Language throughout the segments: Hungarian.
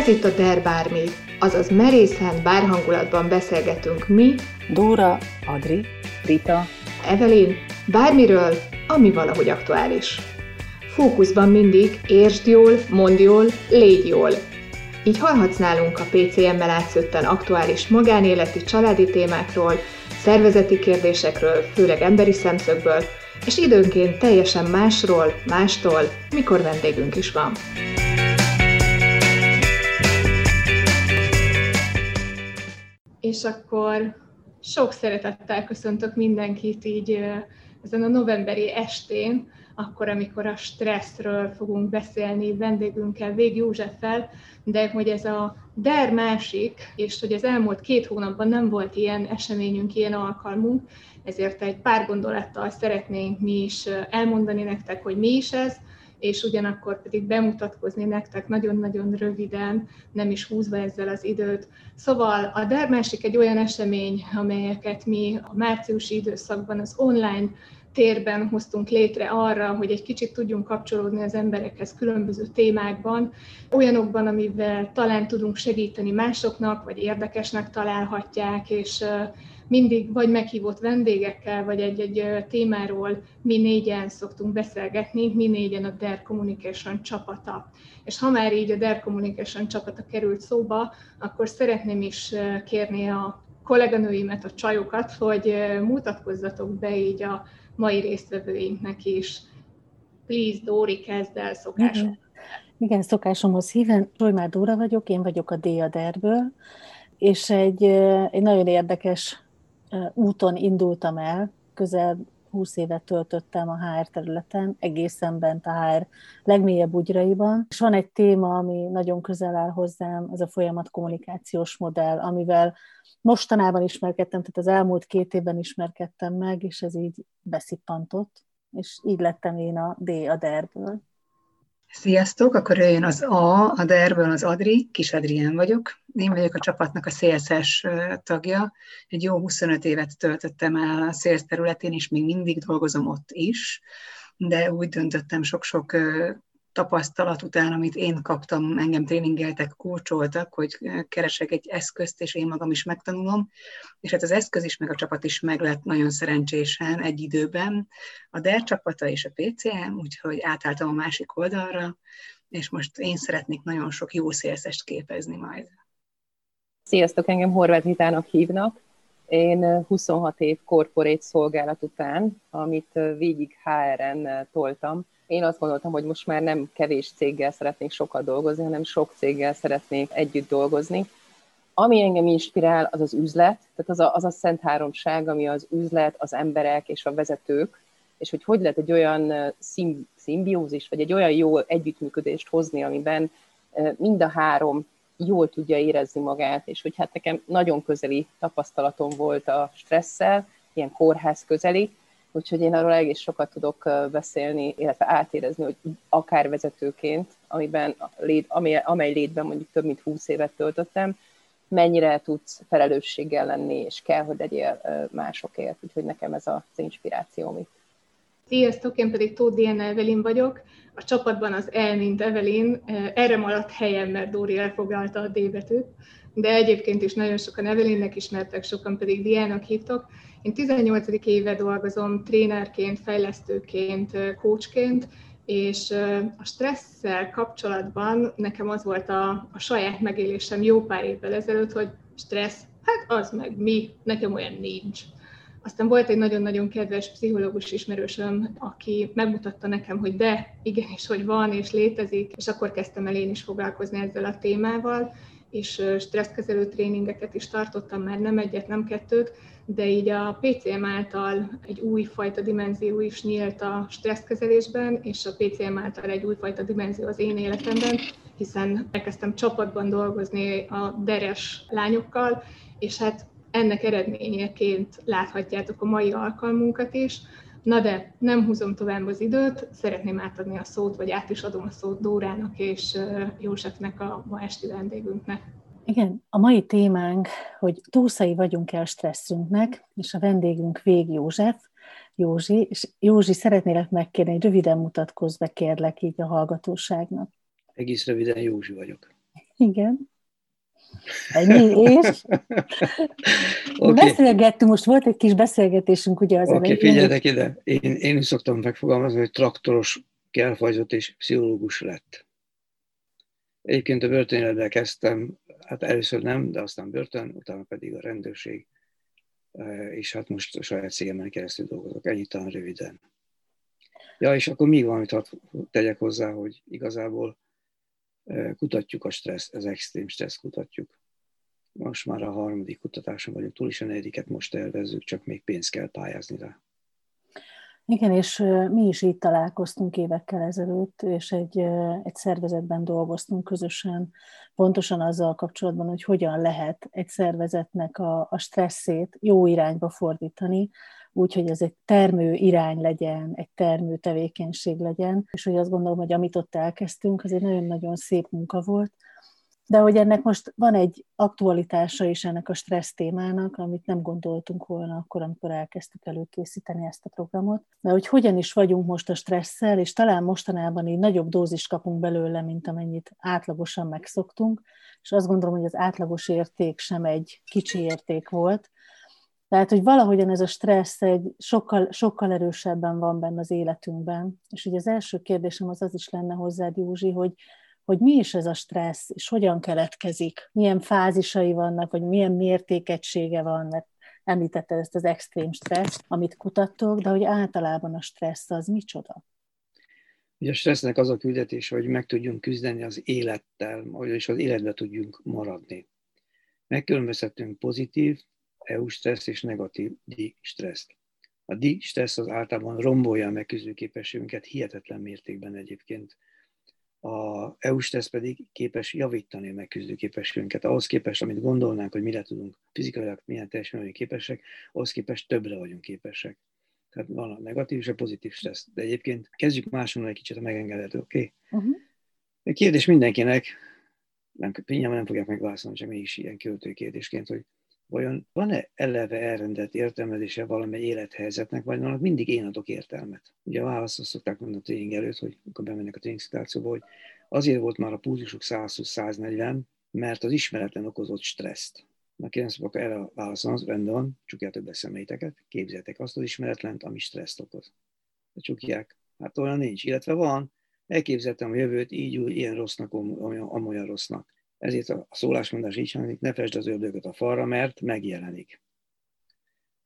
Ez itt a Der Bármi, azaz merészen bárhangulatban beszélgetünk mi, Dóra, Adri, Rita, Evelyn, bármiről, ami valahogy aktuális. Fókuszban mindig értsd jól, mondd jól, légy jól. Így hallhatsz nálunk a PCM-mel átszötten aktuális magánéleti, családi témákról, szervezeti kérdésekről, főleg emberi szemszögből, és időnként teljesen másról, mástól, mikor vendégünk is van. És akkor sok szeretettel köszöntök mindenkit így ezen a novemberi estén, akkor, amikor a stresszről fogunk beszélni vendégünkkel, Vég Józseffel, de hogy ez a DER másik, és hogy az elmúlt két hónapban nem volt ilyen eseményünk, ilyen alkalmunk, ezért egy pár gondolattal szeretnénk mi is elmondani nektek, hogy mi is ez, és ugyanakkor pedig bemutatkozni nektek nagyon-nagyon röviden, nem is húzva ezzel az időt. Szóval a Dermásik egy olyan esemény, amelyeket mi a márciusi időszakban az online térben hoztunk létre arra, hogy egy kicsit tudjunk kapcsolódni az emberekhez különböző témákban, olyanokban, amivel talán tudunk segíteni másoknak, vagy érdekesnek találhatják, és mindig vagy meghívott vendégekkel, vagy egy-egy témáról mi négyen szoktunk beszélgetni, mi négyen a Dare Communication csapata. És ha már így a Dare Communication csapata került szóba, akkor szeretném is kérni a kolléganőimet, a csajokat, hogy mutatkozzatok be így a mai résztvevőinknek is. Please, Dóri, kezd el szokásom. Igen, Igen szokásomhoz híven. Solymár Dóra vagyok, én vagyok a Déaderből, és egy, egy nagyon érdekes úton indultam el, közel 20 évet töltöttem a HR területen, egészen bent a HR legmélyebb ugyraiban. És van egy téma, ami nagyon közel áll hozzám, ez a folyamat kommunikációs modell, amivel mostanában ismerkedtem, tehát az elmúlt két évben ismerkedtem meg, és ez így beszippantott, és így lettem én a D a DER-ből. Sziasztok, akkor jöjjön az A, a DR-ből az Adri, Kis Adrián vagyok. Én vagyok a csapatnak a CSS tagja. Egy jó 25 évet töltöttem el a sales területén, és még mindig dolgozom ott is, de úgy döntöttem sok-sok tapasztalat után, amit én kaptam, engem tréningeltek, kulcsoltak, hogy keresek egy eszközt, és én magam is megtanulom. És hát az eszköz is, meg a csapat is meg lett nagyon szerencsésen egy időben. A DER csapata és a PCM, úgyhogy átálltam a másik oldalra, és most én szeretnék nagyon sok jó szélszest képezni majd. Sziasztok, engem Horváth Vitának hívnak. Én 26 év korporét szolgálat után, amit végig HR-en toltam, én azt gondoltam, hogy most már nem kevés céggel szeretnék sokat dolgozni, hanem sok céggel szeretnék együtt dolgozni. Ami engem inspirál, az az üzlet, tehát az a, az a szent háromság, ami az üzlet, az emberek és a vezetők, és hogy hogy lehet egy olyan szim, szimbiózis, vagy egy olyan jó együttműködést hozni, amiben mind a három jól tudja érezni magát, és hogy hát nekem nagyon közeli tapasztalatom volt a stresszel, ilyen kórház közeli, Úgyhogy én arról egész sokat tudok beszélni, illetve átérezni, hogy akár vezetőként, amiben, lét, amely, amely létben mondjuk több mint 20 évet töltöttem, mennyire tudsz felelősséggel lenni, és kell, hogy legyél másokért. Úgyhogy nekem ez az inspiráció itt. Sziasztok, én pedig Tóth Diana Evelin vagyok. A csapatban az E, mint Evelin, erre maradt helyem, mert Dóri elfoglalta a D betűt, de egyébként is nagyon sokan Evelinnek ismertek, sokan pedig Diának hívtok. Én 18. éve dolgozom trénerként, fejlesztőként, coachként, és a stresszel kapcsolatban nekem az volt a, a saját megélésem jó pár évvel ezelőtt, hogy stressz, hát az meg mi, nekem olyan nincs. Aztán volt egy nagyon-nagyon kedves pszichológus ismerősöm, aki megmutatta nekem, hogy de, igenis, hogy van és létezik, és akkor kezdtem el én is foglalkozni ezzel a témával, és stresszkezelő tréningeket is tartottam, már nem egyet, nem kettőt, de így a PCM által egy újfajta dimenzió is nyílt a stresszkezelésben, és a PCM által egy újfajta dimenzió az én életemben, hiszen elkezdtem csapatban dolgozni a deres lányokkal, és hát ennek eredményeként láthatjátok a mai alkalmunkat is. Na de nem húzom tovább az időt, szeretném átadni a szót, vagy át is adom a szót Dórának és Józsefnek, a ma esti vendégünknek. Igen, a mai témánk, hogy túlszai vagyunk el stresszünknek, és a vendégünk Vég József, Józsi, és Józsi, szeretnélek megkérni, hogy röviden mutatkozz be, kérlek így a hallgatóságnak. Egész röviden Józsi vagyok. Igen. Ennyi, és okay. beszélgettünk, most volt egy kis beszélgetésünk ugye az Oké, okay, figyeljetek ide, én, én is szoktam megfogalmazni, hogy traktoros kelfajzott és pszichológus lett. Egyébként a börtönéletben kezdtem, hát először nem, de aztán börtön, utána pedig a rendőrség, e, és hát most a saját cégemen keresztül dolgozok, ennyit talán röviden. Ja, és akkor még valamit hadd tegyek hozzá, hogy igazából kutatjuk a stressz, az extrém stressz kutatjuk. Most már a harmadik kutatáson vagyunk, túl is a negyediket most tervezzük, csak még pénzt kell pályázni rá. Igen, és mi is így találkoztunk évekkel ezelőtt, és egy, egy szervezetben dolgoztunk közösen, pontosan azzal kapcsolatban, hogy hogyan lehet egy szervezetnek a, a stresszét jó irányba fordítani, úgy, hogy ez egy termő irány legyen, egy termő tevékenység legyen, és hogy azt gondolom, hogy amit ott elkezdtünk, az egy nagyon-nagyon szép munka volt, de hogy ennek most van egy aktualitása is ennek a stressz témának, amit nem gondoltunk volna akkor, amikor elkezdtük előkészíteni ezt a programot, de hogy hogyan is vagyunk most a stresszel, és talán mostanában így nagyobb dózis kapunk belőle, mint amennyit átlagosan megszoktunk, és azt gondolom, hogy az átlagos érték sem egy kicsi érték volt, tehát, hogy valahogyan ez a stressz egy sokkal, sokkal erősebben van benne az életünkben. És ugye az első kérdésem az az is lenne hozzád, Józsi, hogy hogy mi is ez a stressz, és hogyan keletkezik, milyen fázisai vannak, vagy milyen mértékegysége van, mert említette ezt az extrém stressz, amit kutattok, de hogy általában a stressz az micsoda? Ugye a stressznek az a küldetése, hogy meg tudjunk küzdeni az élettel, és az életbe tudjunk maradni. Megkülönböztetünk pozitív, EU stressz és negatív D stresszt. A D stressz az általában rombolja a megküzdő képességünket, hihetetlen mértékben egyébként a EU-s teszt pedig képes javítani a megküzdő képességünket. Ahhoz képest, amit gondolnánk, hogy mire tudunk fizikailag, milyen teljesen képesek, ahhoz képest többre vagyunk képesek. Tehát van a negatív és a pozitív stressz. De egyébként kezdjük máson egy kicsit a megengedhető, oké? Okay? Uh-huh. Kérdés mindenkinek, nem, nem fogják megválaszolni, csak mégis ilyen költő kérdésként, hogy vajon van-e eleve elrendelt értelmezése valamely élethelyzetnek, vagy annak mindig én adok értelmet? Ugye a választ azt szokták mondani a tréning előtt, hogy amikor bemennek a tréning hogy azért volt már a pulzusuk 120-140, mert az ismeretlen okozott stresszt. Na kérdezem, akkor erre a válasz az, rendben van, csukjátok be szemeiteket, képzeltek azt az ismeretlent, ami stresszt okoz. De csukják. Hát olyan nincs. Illetve van, elképzeltem a jövőt így, úgy, ilyen rossznak, amolyan rossznak ezért a szólásmondás így hangzik, ne fesd az ördögöt a falra, mert megjelenik.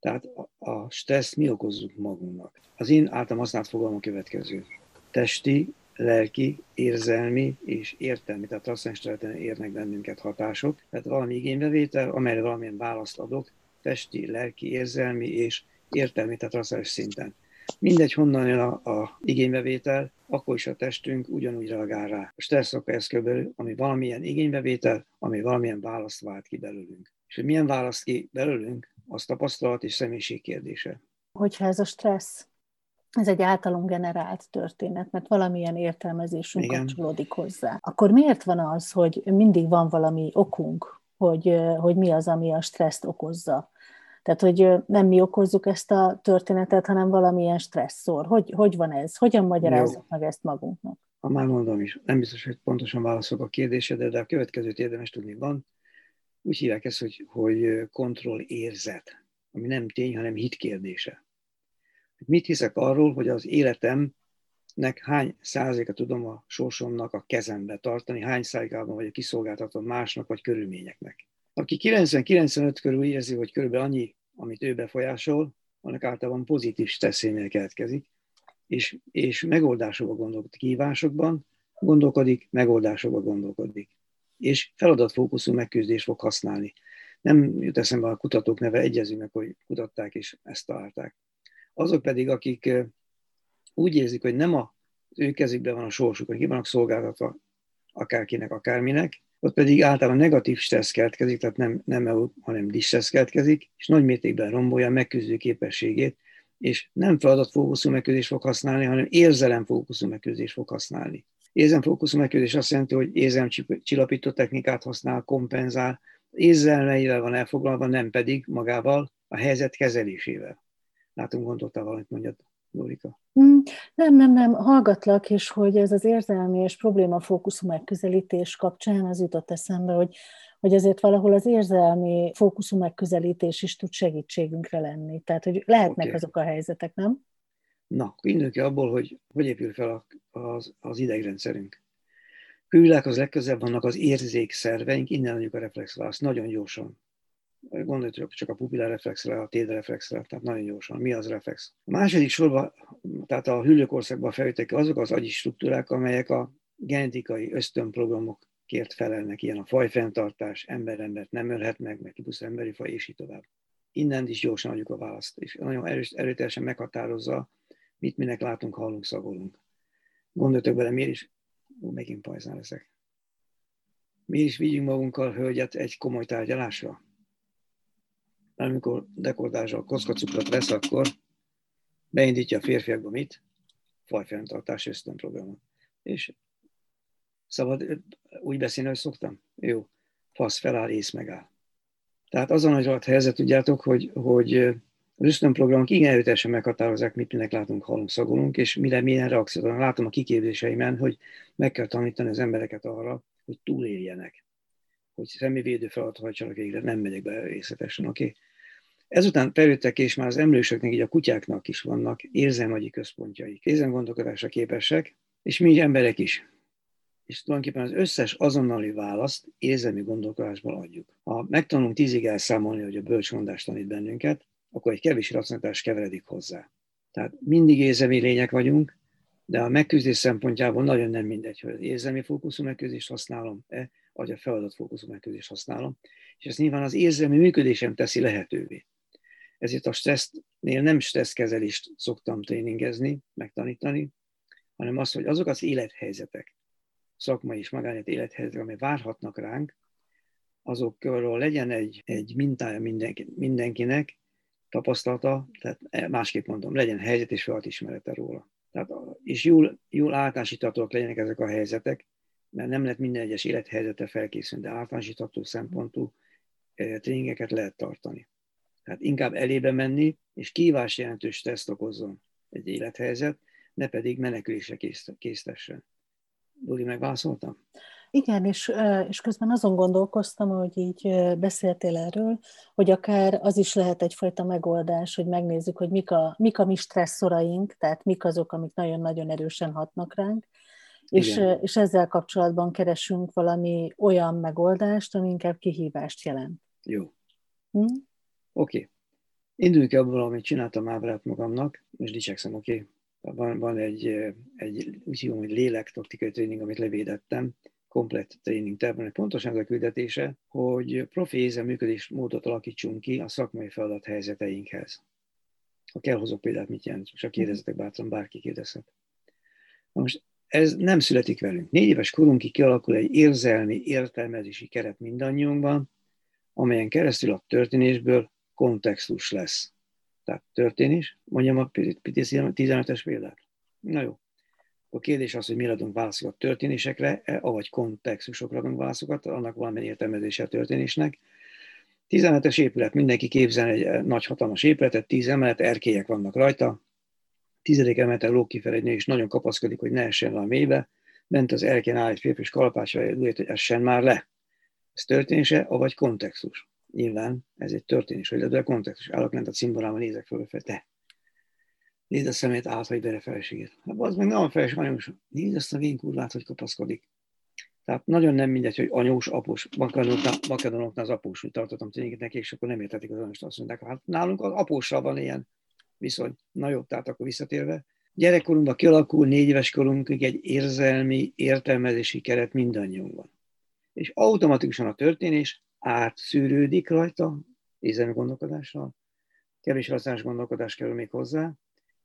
Tehát a stressz mi okozzuk magunknak. Az én általam használt fogalom a következő. Testi, lelki, érzelmi és értelmi, tehát transzcendens területen érnek bennünket hatások. Tehát valami igénybevétel, amelyre valamilyen választ adok, testi, lelki, érzelmi és értelmi, tehát transzcendens szinten. Mindegy, honnan jön a, a igénybevétel, akkor is a testünk ugyanúgy reagál rá. A stressz oka eszközből, ami valamilyen igénybevétel, ami valamilyen választ vált ki belőlünk. És hogy milyen választ ki belőlünk, az tapasztalat és személyiség kérdése. Hogyha ez a stressz, ez egy általunk generált történet, mert valamilyen értelmezésünk Igen. kapcsolódik hozzá. Akkor miért van az, hogy mindig van valami okunk, hogy, hogy mi az, ami a stresszt okozza? Tehát, hogy nem mi okozzuk ezt a történetet, hanem valamilyen stresszor. Hogy, hogy van ez? Hogyan magyarázzuk meg ezt magunknak? Ha már mondom is, nem biztos, hogy pontosan válaszolok a kérdésedre, de a következőt érdemes tudni van. Úgy hívják ezt, hogy, hogy kontroll érzet, ami nem tény, hanem hit kérdése. Mit hiszek arról, hogy az életemnek hány százaléka tudom a sorsomnak a kezembe tartani, hány százalékában vagyok kiszolgáltatva másnak vagy körülményeknek. Aki 90-95 körül érzi, hogy körülbelül annyi, amit ő befolyásol, annak általában pozitív stresszénél keletkezik, és, és megoldásokba gondolkodik, kívásokban gondolkodik, megoldásokba gondolkodik. És feladatfókuszú megküzdés fog használni. Nem jut eszembe a kutatók neve, egyezünk hogy kutatták és ezt találták. Azok pedig, akik úgy érzik, hogy nem a, ő kezükben van a sorsuk, hogy ki vannak szolgáltatva akárkinek, akárminek, ott pedig általában negatív stressz keletkezik, tehát nem, nem EU, hanem distressz keletkezik, és nagy mértékben rombolja a megküzdő képességét, és nem feladatfókuszú megküzdés fog használni, hanem érzelemfókuszú megküzdés fog használni. Érzelemfókuszú megküzdés azt jelenti, hogy érzelemcsillapító technikát használ, kompenzál, érzelmeivel van elfoglalva, nem pedig magával a helyzet kezelésével. Látunk, gondoltál valamit, mondjad, Lórika? Mm, Nem, nem, nem, hallgatlak, és hogy ez az érzelmi és problémafókuszú megközelítés kapcsán az jutott eszembe, hogy, hogy azért valahol az érzelmi fókuszú megközelítés is tud segítségünkre lenni. Tehát, hogy lehetnek okay. azok a helyzetek, nem? Na, indulunk ki abból, hogy hogy épül fel az, az idegrendszerünk. Külvilághoz legközelebb vannak az érzékszerveink, innen adjuk a reflexválaszt nagyon gyorsan. Gondoljatok csak a pupillareflexre, a tédereflexre, tehát nagyon gyorsan. Mi az reflex? A második sorban, tehát a hüllőkorszakban feljöttek azok az agyi struktúrák, amelyek a genetikai ösztönprogramokért felelnek, ilyen a fajfenntartás, ember-embert nem ölhet meg, meg típus emberi faj, és így tovább. Innen is gyorsan adjuk a választ, és nagyon erős, erőteljesen meghatározza, mit minek látunk, hallunk, szagolunk. Gondoljatok bele, miért is, ó, megint pajzán leszek. Mi is vigyünk magunkkal hölgyet egy komoly tárgyalásra? Amikor dekordással kockacukrot vesz, akkor beindítja a férfiakba mit? Fajfenntartás ösztönprogramot. És szabad úgy beszélni, hogy szoktam? Jó, fasz feláll, ész megáll. Tehát az a nagy rajt helyzet, tudjátok, hogy, hogy az ösztönprogramok igen erőteljesen meghatározzák, mit minek látunk, hallunk, szagolunk, és mire milyen reakciót látom a kiképzéseimen, hogy meg kell tanítani az embereket arra, hogy túléljenek hogy személyvédő feladat hajtsanak végre, nem megyek be részletesen, oké. Okay? Ezután felültek, és már az emlősöknek, így a kutyáknak is vannak érzelmagyi központjaik. Érzelmgondolkodásra képesek, és mi emberek is. És tulajdonképpen az összes azonnali választ érzelmi gondolkodásból adjuk. Ha megtanulunk tízig elszámolni, hogy a bölcsmondást tanít bennünket, akkor egy kevés racionalitás keveredik hozzá. Tehát mindig érzelmi lények vagyunk, de a megküzdés szempontjából nagyon nem mindegy, hogy az érzelmi fókuszú megküzdést használom-e, vagy a feladatfókuszú megközelítést használom, és ezt nyilván az érzelmi működésem teszi lehetővé. Ezért a stressznél nem stresszkezelést szoktam tréningezni, megtanítani, hanem az, hogy azok az élethelyzetek, szakmai és magánélet élethelyzetek, amely várhatnak ránk, azokról legyen egy, egy mintája mindenki, mindenkinek, tapasztalata, tehát másképp mondom, legyen helyzet és feladatismerete róla. Tehát, és jól, jól általánosítatóak legyenek ezek a helyzetek, mert nem lehet minden egyes élethelyzetre felkészülni, de általánosítható szempontú eh, tréningeket lehet tartani. Tehát inkább elébe menni, és kívás jelentős teszt okozzon egy élethelyzet, ne pedig menekülésre késztessen. Luli, megválaszoltam? Igen, és, és közben azon gondolkoztam, hogy így beszéltél erről, hogy akár az is lehet egyfajta megoldás, hogy megnézzük, hogy mik a, mik a mi stresszoraink, tehát mik azok, amik nagyon-nagyon erősen hatnak ránk, és, és ezzel kapcsolatban keresünk valami olyan megoldást, ami inkább kihívást jelent. Jó. Hm? Oké. Okay. Induljunk abból, amit csináltam ábrát magamnak, és dicsekszem, oké. Okay? Van, van egy, egy úgy hívom, hogy lélek-taktikai tréning, amit levédettem, komplet tréning tervben, pontosan ez a küldetése, hogy profi működés módot alakítsunk ki a szakmai feladat helyzeteinkhez. Ha kell, hozok példát, mit jelent, csak kérdezzetek bátran, bárki kérdezhet. most ez nem születik velünk. Négy éves korunkig kialakul egy érzelmi, értelmezési keret mindannyiunkban, amelyen keresztül a történésből kontextus lesz. Tehát történés, mondjam a 15-es példát. Na jó. A kérdés az, hogy mi adunk válaszokat történésekre, e, avagy kontextusokra adunk válaszokat, annak valamilyen értelmezése a történésnek. 17-es épület, mindenki képzel egy eh, nagy hatalmas épületet, 10 emelet, erkélyek vannak rajta, tizedik egy nő, és nagyon kapaszkodik, hogy ne essen le a mélybe. Bent az elkén áll egy férfi, és kalapácsra úgy, hogy essen már le. Ez történése, avagy kontextus. Nyilván ez egy történés, hogy de a kontextus. Állok lent a cimborában, nézek föl, fel, te. Nézd a szemét, át, hogy bele feleségét. Hát az meg nem a feleség, anyós. Nézd azt a vén kurvát, hogy kapaszkodik. Tehát nagyon nem mindegy, hogy anyós, após, makedonoknál az após, hogy tartottam tényleg neki, és akkor nem értetik az anyós, azt mondták, hát nálunk az apóssal van ilyen viszony. Na jó, tehát akkor visszatérve. Gyerekkorunkban kialakul négy éves korunkig egy érzelmi, értelmezési keret mindannyiunkban. És automatikusan a történés átszűrődik rajta, érzelmi gondolkodással, kevés racionális gondolkodás kerül még hozzá,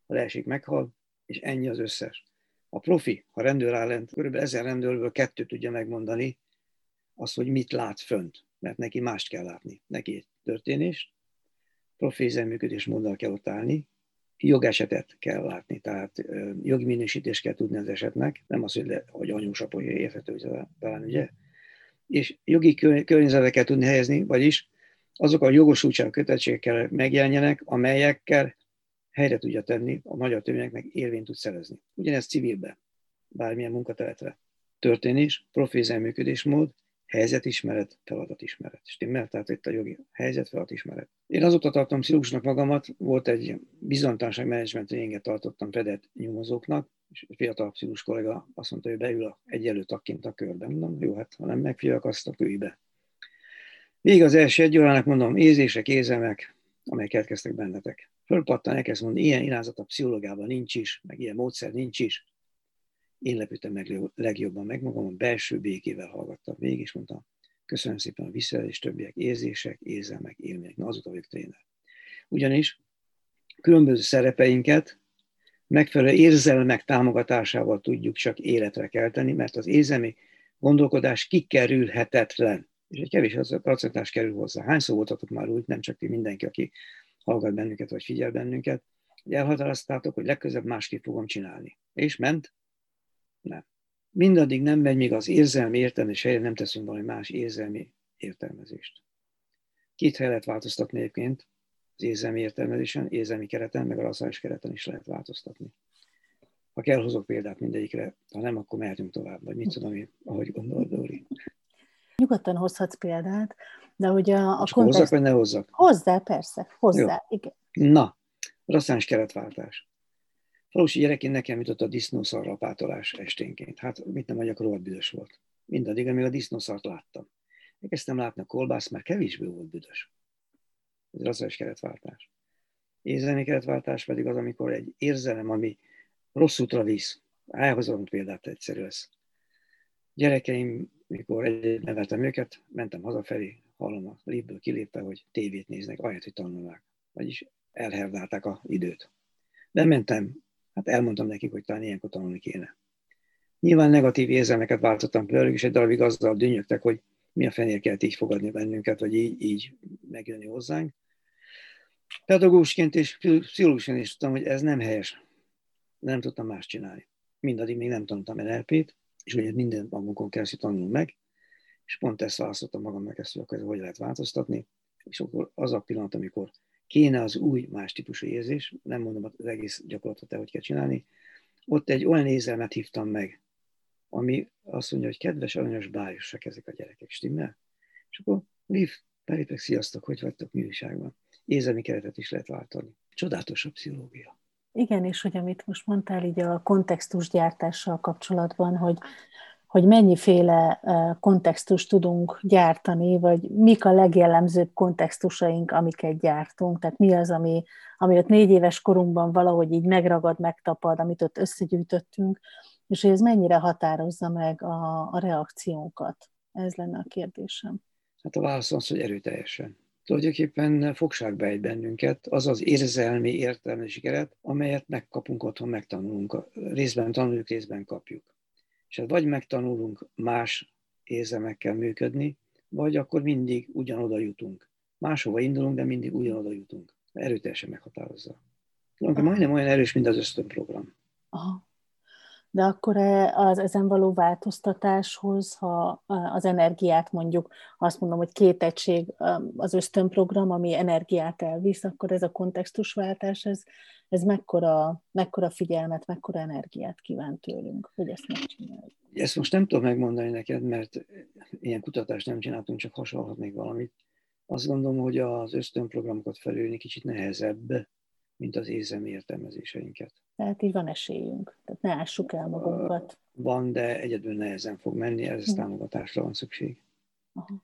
a leesik meghal, és ennyi az összes. A profi, ha rendőr áll lent, kb. ezer rendőrből kettő tudja megmondani azt, hogy mit lát fönt, mert neki mást kell látni. Neki egy történést, profi működés móddal kell ott állni, jogesetet kell látni, tehát jogi minősítést kell tudni az esetnek, nem az, hogy, le, hogy anyós apolja érthető, talán ugye, és jogi környezetet kell tudni helyezni, vagyis azok a jogosultság kötelezettségek kell megjelenjenek, amelyekkel helyre tudja tenni, a magyar törvényeknek érvényt tud szerezni. Ugyanez civilbe, bármilyen munkaterületre. Történés, profézel működésmód, helyzetismeret, feladatismeret. Stimmel? Tehát itt a jogi helyzet, feladatismeret. Én azóta tartom pszichológusnak magamat, volt egy bizonytalanság menedzsment tréninget tartottam fedett nyomozóknak, és egy fiatal pszichológus kollega azt mondta, hogy beül a egyelő tagként a körben. Mondom, jó, hát ha nem megfigyelek, azt a be. Még az első egy órának mondom, érzések, érzelmek, amelyek keletkeztek bennetek. Fölpattan, elkezd mondani, ilyen irányzat a pszichológában nincs is, meg ilyen módszer nincs is. Én lepültem meg legjobban meg magam, a belső békével hallgattam végig, és mondtam, köszönöm szépen a visszajelzést, többiek, érzések, érzelmek, élmények. Na, azóta vagyok tréner. Ugyanis különböző szerepeinket megfelelő érzelmek támogatásával tudjuk csak életre kelteni, mert az érzelmi gondolkodás kikerülhetetlen. És egy kevés procentás kerül hozzá. Hányszor voltatok már úgy, nem csak ti, mindenki, aki hallgat bennünket, vagy figyel bennünket, hogy elhatároztátok, hogy legközebb másképp fogom csinálni. És ment? Nem. Mindaddig nem megy, míg az érzelmi értelmezés helyre nem teszünk valami más érzelmi értelmezést. Két helyet lehet változtatni egyébként, az érzelmi értelmezésen, érzelmi kereten, meg a racionális kereten is lehet változtatni. Ha kell, hozok példát mindegyikre, ha nem, akkor mehetünk tovább, vagy mit tudom én, ahogy gondolod, Dóri. Nyugodtan hozhatsz példát, de hogy a, a kontext... Hozzak, vagy ne hozzak? Hozzá, persze, hozzá, Jó. igen. Na, racionális keretváltás. Falusi gyerekként nekem jutott a disznószarrapátolás esténként. Hát mit nem mondjak, rohadt büdös volt. Mindaddig, amíg a disznószart láttam. Elkezdtem látni a kolbász, mert kevésbé volt büdös. Ez racionális keretváltás. Érzelmi keretváltás pedig az, amikor egy érzelem, ami rossz útra visz. Elhozom példát, egyszerű lesz. Gyerekeim, mikor egy neveltem őket, mentem hazafelé, hallom a lépből kilépve, hogy tévét néznek, ahelyett, hogy tanulnák. Vagyis elherdálták a időt. De mentem, hát elmondtam nekik, hogy talán ilyenkor tanulni kéne. Nyilván negatív érzelmeket váltottam velük, és egy darabig azzal dünnyögtek, hogy mi a fenér kellett így fogadni bennünket, vagy így, így megjönni hozzánk. Pedagógusként és pszichológusként is tudtam, hogy ez nem helyes. Nem tudtam más csinálni. Mindaddig még nem tanultam NLP-t, és ugye minden magunkon keresztül tanulunk meg, és pont ezt választottam magam meg, ezt, hogy akkor hogy lehet változtatni, és akkor az a pillanat, amikor kéne az új, más típusú érzés, nem mondom az egész gyakorlatot, hogy kell csinálni, ott egy olyan érzelmet hívtam meg, ami azt mondja, hogy kedves, aranyos, bájosak ezek a gyerekek, stimmel? És akkor Liv, belépek, sziasztok, hogy vagytok mi újságban? Érzelmi keretet is lehet váltani. Csodálatos a pszichológia. Igen, és hogy amit most mondtál így a kontextusgyártással kapcsolatban, hogy hogy mennyiféle kontextust tudunk gyártani, vagy mik a legjellemzőbb kontextusaink, amiket gyártunk. Tehát mi az, ami, ami ott négy éves korunkban valahogy így megragad, megtapad, amit ott összegyűjtöttünk, és hogy ez mennyire határozza meg a, a reakciónkat. Ez lenne a kérdésem. Hát a válasz az, hogy erőteljesen. Tulajdonképpen fogságba egy bennünket, az az érzelmi értelmesi keret, amelyet megkapunk otthon, megtanulunk. Részben tanuljuk, részben kapjuk és hát vagy megtanulunk más érzelmekkel működni, vagy akkor mindig ugyanoda jutunk. Máshova indulunk, de mindig ugyanoda jutunk. Erőteljesen meghatározza. Tulajdonképpen majdnem olyan erős, mint az ösztönprogram. Aha. De akkor e, az ezen való változtatáshoz, ha az energiát mondjuk, azt mondom, hogy két egység az ösztönprogram, ami energiát elvisz, akkor ez a kontextusváltás, ez, ez mekkora, mekkora figyelmet, mekkora energiát kíván tőlünk, hogy ezt megcsináljuk. Ezt most nem tudom megmondani neked, mert ilyen kutatást nem csináltunk, csak hasonlhatnék valamit. Azt gondolom, hogy az ösztönprogramokat felülni kicsit nehezebb, mint az érzelmi értelmezéseinket. Tehát így van esélyünk. Tehát ne ássuk el magunkat. Van, de egyedül nehezen fog menni, ez hm. támogatásra van szükség. Aha.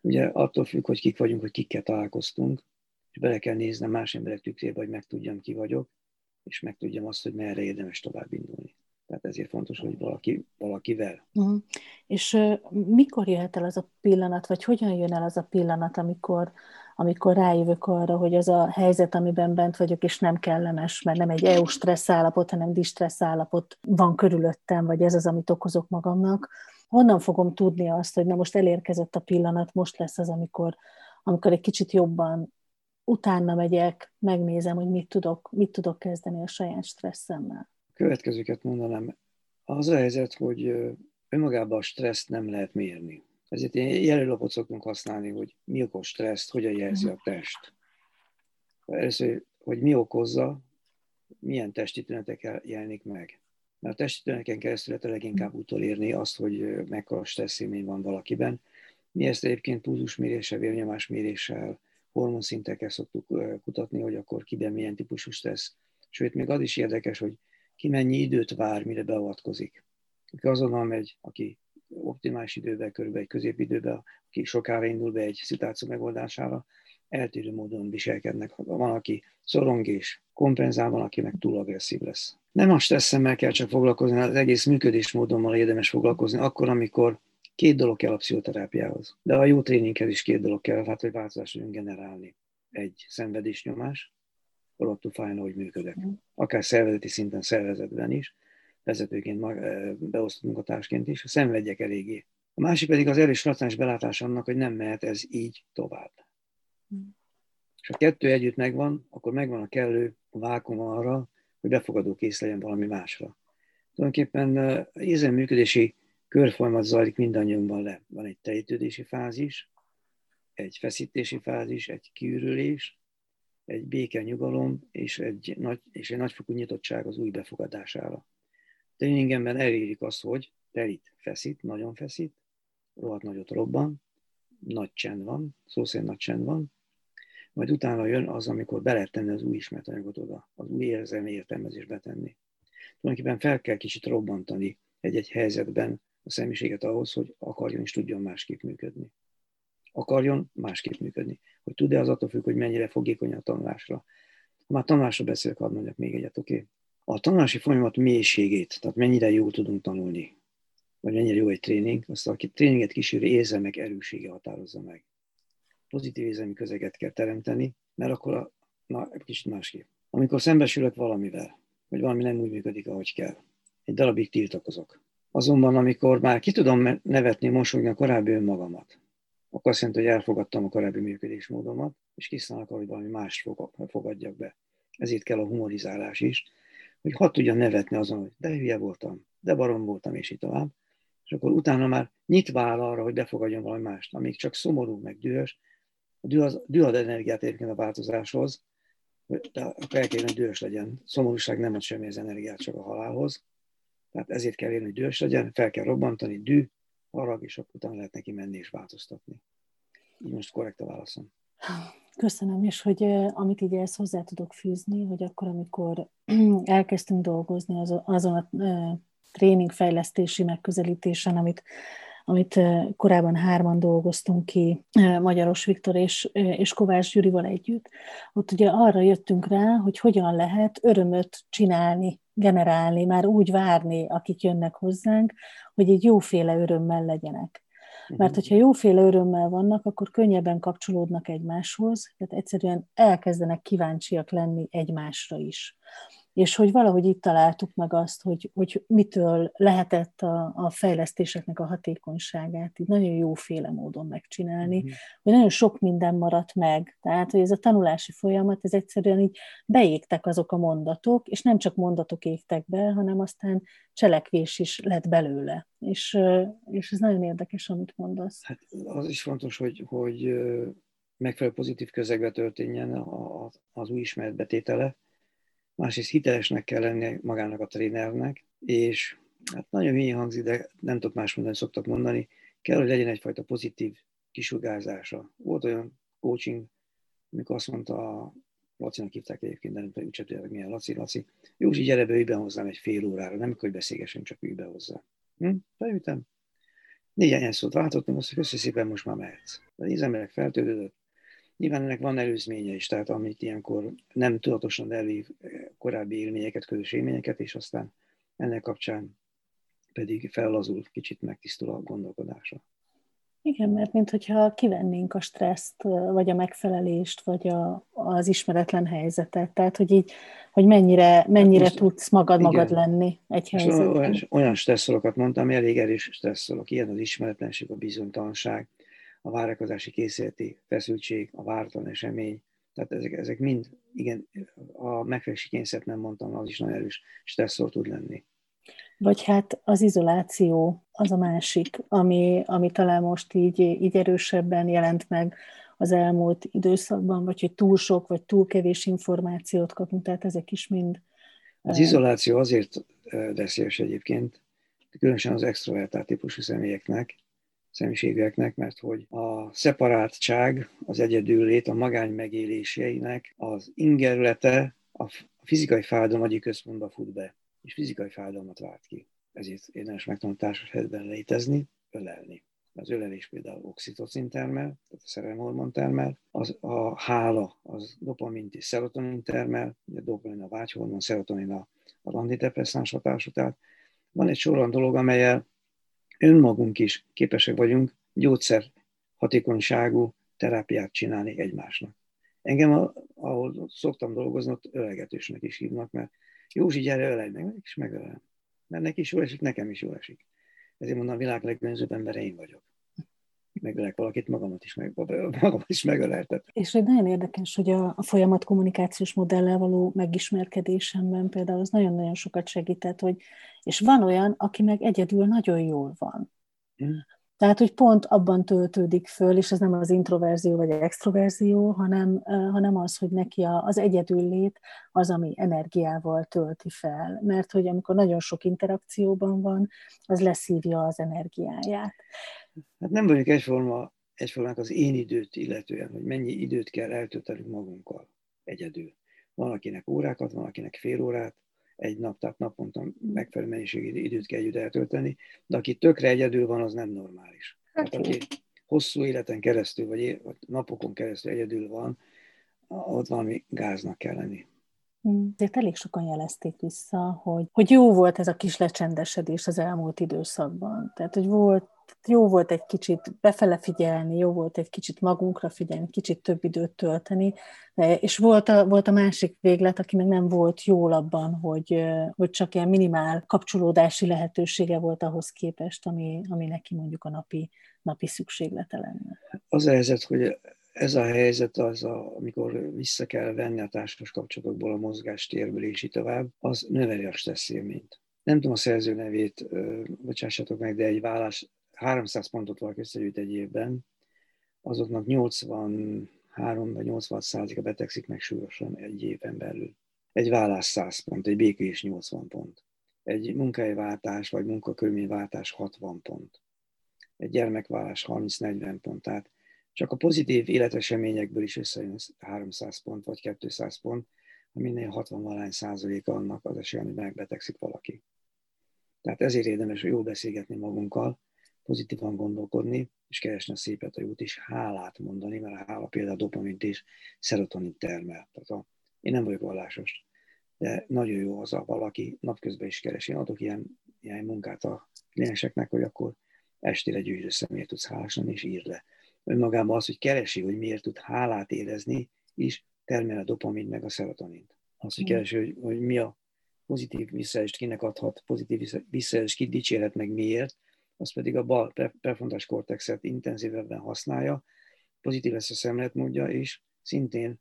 Ugye attól függ, hogy kik vagyunk, hogy kikkel találkoztunk, és bele kell néznem más emberek tükrébe, hogy megtudjam, ki vagyok, és megtudjam azt, hogy merre érdemes tovább indulni. Tehát ezért fontos, hogy valaki, valakivel. Uh-huh. És uh, mikor jöhet el az a pillanat, vagy hogyan jön el az a pillanat, amikor, amikor rájövök arra, hogy az a helyzet, amiben bent vagyok, és nem kellemes, mert nem egy EU stressz állapot, hanem distressz állapot van körülöttem, vagy ez az, amit okozok magamnak, honnan fogom tudni azt, hogy na most elérkezett a pillanat, most lesz az, amikor, amikor egy kicsit jobban utána megyek, megnézem, hogy mit tudok, mit tudok kezdeni a saját stresszemmel. Következőket mondanám. Az a helyzet, hogy önmagában a stresszt nem lehet mérni. Ezért ilyen jelölapot szoktunk használni, hogy mi okoz stresszt, hogyan jelzi a test. Először, hogy mi okozza, milyen testi tünetekkel jelenik meg. Mert a testi tüneteken keresztül lehet leginkább utolérni azt, hogy mekkora stresszélmény van valakiben. Mi ezt egyébként pulzusméréssel, vérnyomásméréssel, hormonszintekkel szoktuk kutatni, hogy akkor kiben milyen típusú stressz. Sőt, még az is érdekes, hogy ki mennyi időt vár, mire beavatkozik. Aki azonnal megy, aki optimális időben, körülbelül egy középidőben, aki sokára indul be egy szituáció megoldására, eltérő módon viselkednek. Van, aki szorong és kompenzál, van, aki meg túl agresszív lesz. Nem a stresszemmel kell csak foglalkozni, az egész működésmódommal érdemes foglalkozni, akkor, amikor két dolog kell a pszichoterápiához. De a jó tréninghez is két dolog kell, hát hogy változást generálni. Egy szenvedésnyomás, to fájna, hogy működök. Akár szervezeti szinten, szervezetben is, vezetőként, beosztott munkatársként is, szenvedjek eléggé. A másik pedig az erős racionális belátás annak, hogy nem mehet ez így tovább. És ha kettő együtt megvan, akkor megvan a kellő vákum arra, hogy befogadó kész legyen valami másra. Tulajdonképpen működési körfolyamat zajlik mindannyiunkban le. Van egy tejtődési fázis, egy feszítési fázis, egy kiürülés, egy béke nyugalom és egy, nagy, és egy nagyfokú nyitottság az új befogadására. Tréningemben elérik azt, hogy telít, feszít, nagyon feszít, rohadt nagyot robban, nagy csend van, szó szerint nagy csend van, majd utána jön az, amikor be lehet tenni az új ismert anyagot oda, az új érzelmi értelmezésbe tenni. Tulajdonképpen fel kell kicsit robbantani egy-egy helyzetben a személyiséget ahhoz, hogy akarjon és tudjon másképp működni. Akarjon másképp működni. Hogy tud-e az attól függ, hogy mennyire fogékony a tanulásra. Ha már tanulásra beszélek, hadd mondjak még egyet, oké? Okay? A tanulási folyamat mélységét, tehát mennyire jól tudunk tanulni, vagy mennyire jó egy tréning, azt a tréninget kísérő érzelmek erősége határozza meg pozitív érzelmi közeget kell teremteni, mert akkor a, na, kicsit másképp. Amikor szembesülök valamivel, hogy valami nem úgy működik, ahogy kell, egy darabig tiltakozok. Azonban, amikor már ki tudom nevetni, mosolyogni a korábbi önmagamat, akkor azt jelenti, hogy elfogadtam a korábbi működésmódomat, és kiszállok hogy valami mást fogadjak be. Ezért kell a humorizálás is, hogy hadd tudja nevetni azon, hogy de hülye voltam, de barom voltam, és így tovább. És akkor utána már nyitva áll arra, hogy befogadjon valami mást, amíg csak szomorú, meg dühös, a dű, az, dű ad energiát egyébként a változáshoz, de akkor el kell hogy dühös legyen. Szomorúság nem ad semmi az energiát, csak a halálhoz. Tehát ezért kell érni, hogy dühös legyen, fel kell robbantani, dű, harag, és akkor utána lehet neki menni és változtatni. Így most korrekt a válaszom. Köszönöm, és hogy amit így ezt hozzá tudok fűzni, hogy akkor, amikor elkezdtünk dolgozni azon a tréningfejlesztési megközelítésen, amit amit korábban hárman dolgoztunk ki, Magyaros Viktor és, és Kovács Gyurival együtt. Ott ugye arra jöttünk rá, hogy hogyan lehet örömöt csinálni, generálni, már úgy várni, akik jönnek hozzánk, hogy egy jóféle örömmel legyenek. Mert mhm. hogyha jóféle örömmel vannak, akkor könnyebben kapcsolódnak egymáshoz, tehát egyszerűen elkezdenek kíváncsiak lenni egymásra is és hogy valahogy itt találtuk meg azt, hogy, hogy mitől lehetett a, a fejlesztéseknek a hatékonyságát így nagyon jóféle módon megcsinálni, mm-hmm. hogy nagyon sok minden maradt meg. Tehát, hogy ez a tanulási folyamat, ez egyszerűen így beégtek azok a mondatok, és nem csak mondatok égtek be, hanem aztán cselekvés is lett belőle. És, és ez nagyon érdekes, amit mondasz. Hát az is fontos, hogy, hogy megfelelő pozitív közegbe történjen az új ismeretbetétele, másrészt hitelesnek kell lennie magának a trénernek, és hát nagyon hülye hangzik, de nem tudok más mondani, szoktak mondani, kell, hogy legyen egyfajta pozitív kisugárzása. Volt olyan coaching, amikor azt mondta, a Lacinak hívták egyébként, de nem tudom, sem milyen Laci, Laci. Józsi, gyere be, be hozzám egy fél órára, nem hogy beszélgessünk, csak ülj be hozzá. Hm? Beültem. Négy szót váltottam, azt mondja, szépen, most már mehetsz. De az emberek feltődött, Nyilván ennek van előzménye is, tehát amit ilyenkor nem tudatosan elvív korábbi élményeket, közös élményeket, és aztán ennek kapcsán pedig fellazul, kicsit megtisztul a gondolkodása. Igen, mert mintha kivennénk a stresszt, vagy a megfelelést, vagy a, az ismeretlen helyzetet. Tehát, hogy így, hogy mennyire, mennyire hát tudsz magad igen. magad lenni egy helyzetben. Olyan, olyan stresszolokat mondtam, elég erős stresszolok. Ilyen az ismeretlenség, a bizonytalanság, a várakozási készületi feszültség, a váratlan esemény, tehát ezek, ezek mind, igen, a megfelelési kényszert nem mondtam, az is nagyon erős stresszor tud lenni. Vagy hát az izoláció az a másik, ami, ami talán most így, így erősebben jelent meg az elmúlt időszakban, vagy hogy túl sok, vagy túl kevés információt kapunk, tehát ezek is mind, Az izoláció azért veszélyes egyébként, különösen az extrovertált típusú személyeknek, személyiségeknek, mert hogy a szeparátság, az egyedüllét, a magány megéléseinek az ingerülete a fizikai fájdalom agyi központba fut be, és fizikai fájdalmat vált ki. Ezért érdemes megtanulni társas helyzetben létezni, ölelni. Az ölelés például oxitocin termel, tehát a szerelemhormon termel, az, a hála az dopamin és szerotonin termel, a dopamin a vágyhormon, szerotonin a, az antidepresszáns hatású, tehát van egy sor olyan dolog, amelyel önmagunk is képesek vagyunk gyógyszer hatékonyságú terápiát csinálni egymásnak. Engem, ahol szoktam dolgozni, ott ölegetősnek is hívnak, mert Józsi, gyere, ölej meg, is megölelem. Mert neki is jól esik, nekem is jól esik. Ezért mondom, a világ legönzőbb embere én vagyok. Megölek valakit, magamat is, meg, magamat is megöleltet. És hogy nagyon érdekes, hogy a, a folyamat kommunikációs modellel való megismerkedésemben például az nagyon-nagyon sokat segített, hogy és van olyan, aki meg egyedül nagyon jól van. Hmm. Tehát, hogy pont abban töltődik föl, és ez nem az introverzió vagy extroverzió, hanem, hanem az, hogy neki az egyedüllét az, ami energiával tölti fel. Mert hogy amikor nagyon sok interakcióban van, az leszívja az energiáját. Hát nem vagyok egyforma, egyformák az én időt illetően, hogy mennyi időt kell eltöltenünk magunkkal egyedül. Van, akinek órákat, van, akinek fél órát, egy nap, tehát naponta megfelelő mennyiségű időt kell együtt eltölteni, de aki tökre egyedül van, az nem normális. Hát, aki hosszú életen keresztül, vagy napokon keresztül egyedül van, ott valami gáznak kell lenni. Hmm. Ezért elég sokan jelezték vissza, hogy, hogy jó volt ez a kis lecsendesedés az elmúlt időszakban. Tehát, hogy volt jó volt egy kicsit befele figyelni, jó volt egy kicsit magunkra figyelni, kicsit több időt tölteni, és volt a, volt a másik véglet, aki meg nem volt jól abban, hogy, hogy csak ilyen minimál kapcsolódási lehetősége volt ahhoz képest, ami, ami neki mondjuk a napi, napi szükséglete lenne. Az a helyzet, hogy ez a helyzet az, a, amikor vissza kell venni a társas kapcsolatokból a mozgástérből és így tovább, az növeli a stressz élményt. Nem tudom a szerző nevét, bocsássatok meg, de egy vállás 300 pontot valaki összegyűjt egy évben, azoknak 83 vagy 80 százaléka betegszik meg súlyosan egy éven belül. Egy vállás 100 pont, egy békés 80 pont. Egy munkahelyváltás vagy munkakörülményváltás 60 pont. Egy gyermekvállás 30-40 pont. Tehát csak a pozitív életeseményekből is összejön 300 pont vagy 200 pont, aminél 60 valány százaléka annak az esély, hogy megbetegszik valaki. Tehát ezért érdemes jó beszélgetni magunkkal, pozitívan gondolkodni, és keresni a szépet a jót, és hálát mondani, mert a hála például dopamint és szerotonin termel. Tehát a, én nem vagyok vallásos, de nagyon jó az a valaki napközben is keresi. Én adok ilyen, ilyen munkát a klienseknek, hogy akkor estére gyűjtsd össze, miért tudsz hálás lenni, és írd le. Önmagában az, hogy keresi, hogy miért tud hálát érezni, is termel a dopamint meg a szerotonint. Az, hogy keresi, hogy, hogy mi a pozitív visszajelzést kinek adhat, pozitív visszajelzést ki dicsérhet meg miért, az pedig a bal prefrontális kortexet intenzívebben használja, pozitív lesz a szemléletmódja, és szintén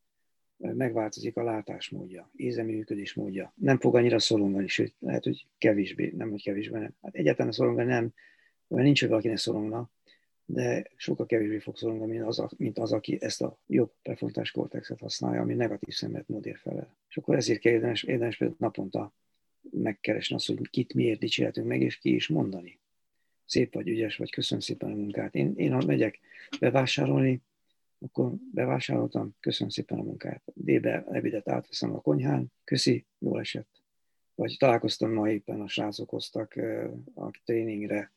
megváltozik a látásmódja, érzelmi működésmódja. Nem fog annyira szorongani, sőt, lehet, hogy kevésbé, nem, hogy kevésbé, nem. Hát egyáltalán szorongani nem, mert nincs, hogy valakinek szorongna, de sokkal kevésbé fog szorongani, mint az, mint az aki ezt a jobb prefrontális kortexet használja, ami negatív szemléletmódért felel. És akkor ezért kell érdemes, érdemes például naponta megkeresni azt, hogy kit miért dicsérhetünk meg, és ki is mondani szép vagy, ügyes vagy, köszönöm szépen a munkát. Én, én ha megyek bevásárolni, akkor bevásároltam, köszönöm szépen a munkát. Débe ebédet átveszem a konyhán, köszi, jól esett. Vagy találkoztam ma éppen, a srácok hoztak a tréningre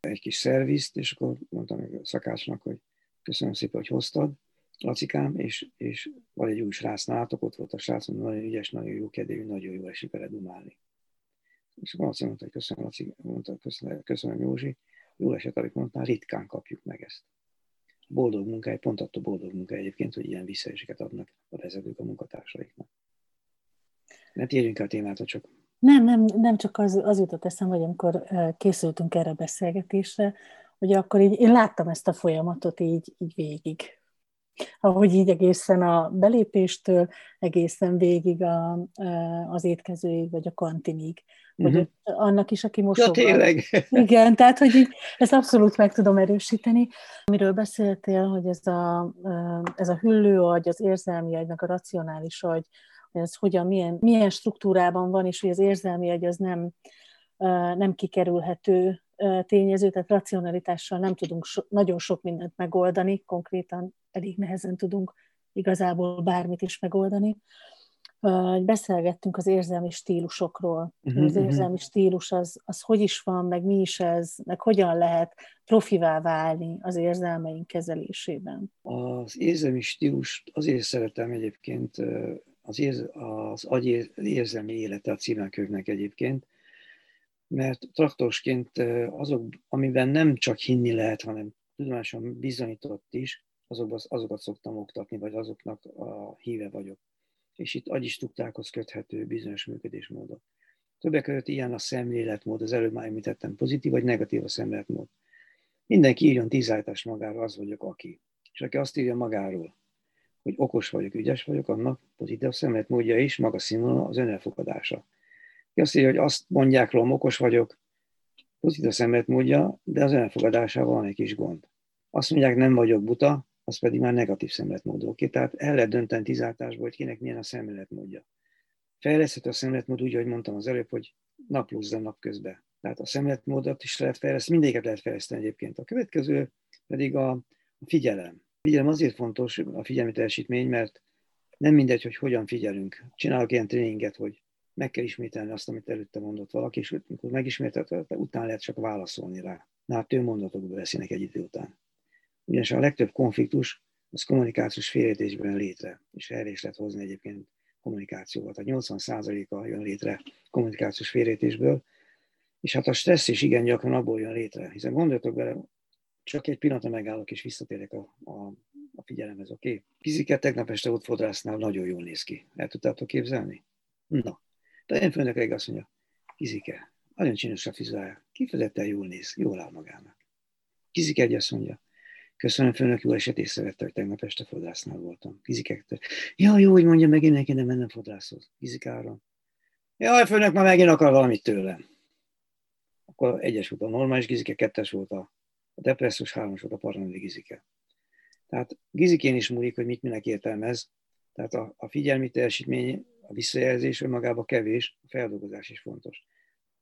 egy kis szervizt, és akkor mondtam a szakácsnak, hogy köszönöm szépen, hogy hoztad, Lacikám, és, és vagy egy új srác nálatok, ott volt a srác, nagyon ügyes, nagyon jó kedvű, nagyon jó esik vele dumálni. És akkor azt mondta, hogy köszönöm, Laci, mondta, köszönöm, köszönöm Józsi, jó eset, amit mondtál, ritkán kapjuk meg ezt. Boldog munkáj, pont attól boldog munkáj egyébként, hogy ilyen visszaeseket adnak a vezetők a munkatársaiknak. Ne térjünk el témát, csak nem, nem, nem csak az, az jutott eszembe, hogy amikor készültünk erre a beszélgetésre, hogy akkor így én láttam ezt a folyamatot így, így végig ahogy így egészen a belépéstől, egészen végig a, az étkezőig, vagy a kantinig. Vagy uh-huh. annak is, aki most. Ja, tényleg. Igen, tehát, hogy így, ezt abszolút meg tudom erősíteni. Amiről beszéltél, hogy ez a, ez a hüllő agy, az érzelmi agy, meg a racionális agy, ez hogyan, milyen, milyen struktúrában van, és hogy az érzelmi agy az nem, nem kikerülhető tényező, tehát racionalitással nem tudunk so, nagyon sok mindent megoldani, konkrétan elég nehezen tudunk igazából bármit is megoldani. Beszélgettünk az érzelmi stílusokról. Uh-huh, az érzelmi stílus az, az hogy is van, meg mi is ez, meg hogyan lehet profivá válni az érzelmeink kezelésében. Az érzelmi stílus azért szeretem egyébként az, érz, az agy érzelmi élete a címekövnek egyébként, mert traktorsként azok, amiben nem csak hinni lehet, hanem tudomásom bizonyított is, azokban, azokat szoktam oktatni, vagy azoknak a híve vagyok. És itt agyistruktákhoz köthető bizonyos működésmódok. Többek között ilyen a szemléletmód, az előbb már említettem, pozitív vagy negatív a szemléletmód. Mindenki írjon tíz állítást magáról, az vagyok aki. És aki azt írja magáról, hogy okos vagyok, ügyes vagyok, annak pozitív szemléletmódja is, maga színvonal az önelfogadása. Ki azt írja, hogy azt mondják rólam, okos vagyok, pozitív szemléletmódja, de az önelfogadásával van egy kis gond. Azt mondják, nem vagyok buta, az pedig már negatív szemléletmód. Oké, tehát el lehet dönteni tizáltásból, hogy kinek milyen a szemléletmódja. Fejleszthető a szemléletmód úgy, ahogy mondtam az előbb, hogy naplózza nap közben. Tehát a szemléletmódot is lehet fejleszteni, mindéket lehet fejleszteni egyébként. A következő pedig a figyelem. A figyelem azért fontos, a figyelmi teljesítmény, mert nem mindegy, hogy hogyan figyelünk. Csinálok ilyen tréninget, hogy meg kell ismételni azt, amit előtte mondott valaki, és amikor megismételte, utána lehet csak válaszolni rá. Na, hát mondatokba veszinek egy idő után ugyanis a legtöbb konfliktus az kommunikációs félértésben létre, és erre is lehet hozni egyébként kommunikációval. Tehát 80%-a jön létre kommunikációs félértésből, és hát a stressz is igen gyakran abból jön létre, hiszen gondoljatok bele, csak egy pillanatra megállok és visszatérek a, a, a figyelemhez, oké? Okay? Fizike tegnap este ott fodrásznál nagyon jól néz ki. El tudtátok képzelni? Na, de én főnök azt mondja, Kizike, nagyon csinos a fizája, kifejezetten jól néz, jól áll magának. Kizike egy azt mondja, Köszönöm, főnök, jó eset észrevette, hogy tegnap este fodrásznál voltam. Fizikektől. Ja, jó, hogy mondja, megint neki nem mennem fodrászhoz. Fizikára. Jaj, főnök, már megint akar valamit tőlem. Akkor egyes volt a normális gizike, kettes volt a, depresszus, hármas volt a paranoid gizike. Tehát gizikén is múlik, hogy mit minek értelmez. Tehát a, a figyelmi teljesítmény, a visszajelzés önmagában kevés, a feldolgozás is fontos.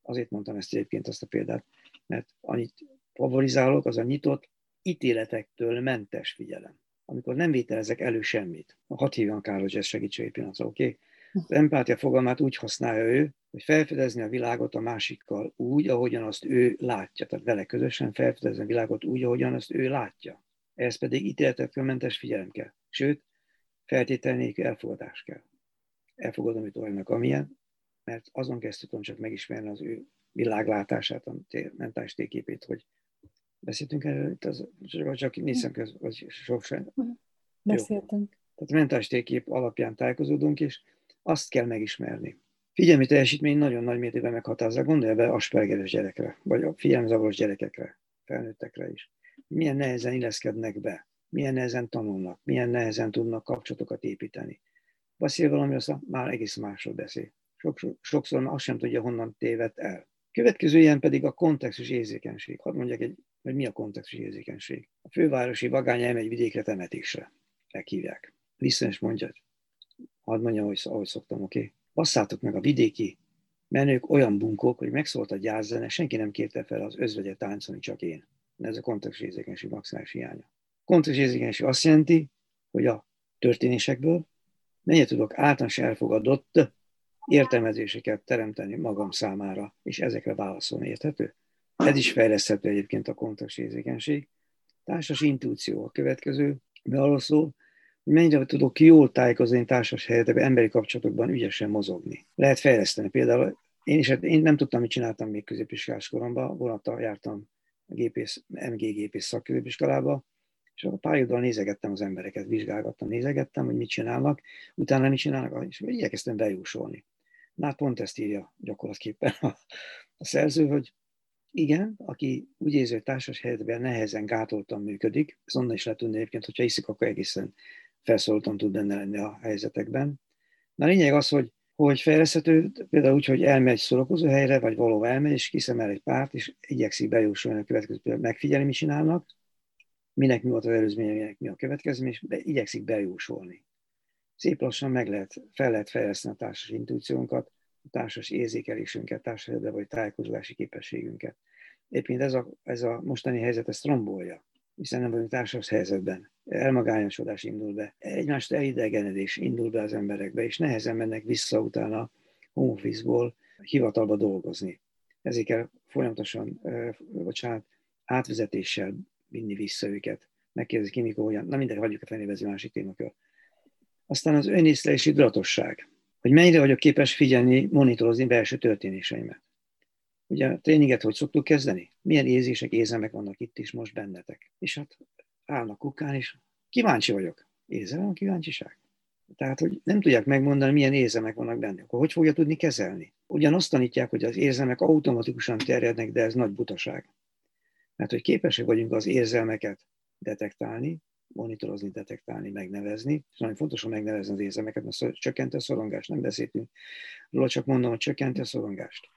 Azért mondtam ezt egyébként, azt a példát, mert annyit favorizálok, az a nyitott, ítéletektől mentes figyelem, amikor nem vételezek elő semmit. Hat hívjan Károly ez segítség pillanatra, oké? Okay? Az empátia fogalmát úgy használja ő, hogy felfedezni a világot a másikkal úgy, ahogyan azt ő látja. Tehát vele közösen felfedezni a világot úgy, ahogyan azt ő látja. Ez pedig ítéletektől mentes figyelem kell. Sőt, feltétel elfogadás kell. Elfogadom őt olyannak, amilyen, mert azon kezd tudom csak megismerni az ő világlátását, a mentális térképét, hogy Beszéltünk erről itt, az, vagy csak nézem közben, vagy sok sem. Beszéltünk. Tehát a mentális térkép alapján tájékozódunk, és azt kell megismerni. Figyelmi teljesítmény nagyon nagy mértékben meghatározza, gondolja be Aspergeres gyerekre, vagy a figyelmezavaros gyerekekre, felnőttekre is. Milyen nehezen illeszkednek be, milyen nehezen tanulnak, milyen nehezen tudnak kapcsolatokat építeni. Beszél valami, azt már egész másról beszél. Sokszor, sokszor azt sem tudja, honnan tévedt el. Következő ilyen pedig a kontextus érzékenység. Hadd mondjak egy hogy mi a kontextus érzékenység. A fővárosi vagány elmegy vidékre temetésre. Meghívják. Vissza is mondja, hadd mondjam, ahogy, ahogy szoktam, oké? Okay? Basszátok meg a vidéki menők olyan bunkók, hogy megszólt a gyászene, senki nem kérte fel az özvegyet táncolni, csak én. Ez a kontextus érzékenység maximális hiánya. Kontextus érzékenység azt jelenti, hogy a történésekből mennyire tudok általános elfogadott értelmezéseket teremteni magam számára, és ezekre válaszolni, érthető? Ez is fejleszthető egyébként a érzékenység. Társas intuíció a következő, arról szól, hogy mennyire tudok jól tájékozni társas helyzetekben, emberi kapcsolatokban ügyesen mozogni. Lehet fejleszteni. Például én is, én nem tudtam, mit csináltam még középiskolás koromban, vonattal jártam a gépész, MG gépész szakközépiskolába, és a pályoddal nézegettem az embereket, vizsgálgattam, nézegettem, hogy mit csinálnak, utána mit csinálnak, és igyekeztem bejósolni. Na, hát pont ezt írja gyakorlatképpen a, a szerző, hogy igen, aki úgy érzi, hogy társas helyzetben nehezen gátoltan működik, ez onnan is lehet tudni egyébként, hogyha iszik, akkor egészen felszólítan tud benne lenni a helyzetekben. Na a lényeg az, hogy hogy fejleszthető, például úgy, hogy elmegy szórakozó helyre, vagy való elmegy, és kiszemel egy párt, és igyekszik bejósolni a következő, például megfigyelni, mit csinálnak, minek mi volt az előzménye, minek mi a következmény, és igyekszik bejósolni. szép lassan meg lehet, fel lehet fejleszteni a társas intuíciónkat, társas érzékelésünket, társas vagy tájékozódási képességünket. Éppen ez a, ez a mostani helyzet ezt rombolja, hiszen nem vagyunk társas helyzetben. Elmagányosodás indul be, egymást elidegenedés indul be az emberekbe, és nehezen mennek vissza utána home office-ból hivatalba dolgozni. Ezért kell folyamatosan, bocsánat, átvezetéssel vinni vissza őket. Megkérdezik ki, mikor olyan, na mindegy, hagyjuk a fenébe, ez másik témakör. Aztán az önészlelési tudatosság, hogy mennyire vagyok képes figyelni, monitorozni belső történéseimet. Ugye a tréninget hogy szoktuk kezdeni? Milyen érzések, érzelmek vannak itt is most bennetek? És hát állnak kukán, és kíváncsi vagyok. Érzelem a kíváncsiság? Tehát, hogy nem tudják megmondani, milyen érzelmek vannak bennük. Hogy fogja tudni kezelni? Ugyanazt tanítják, hogy az érzelmek automatikusan terjednek, de ez nagy butaság. Mert hogy képesek vagyunk az érzelmeket detektálni, monitorozni, detektálni, megnevezni. És nagyon fontos, hogy megnevezni az érzelmeket, mert csökkenti a szorongást. Nem beszéltünk róla, csak mondom, hogy csökkenti a szorongást.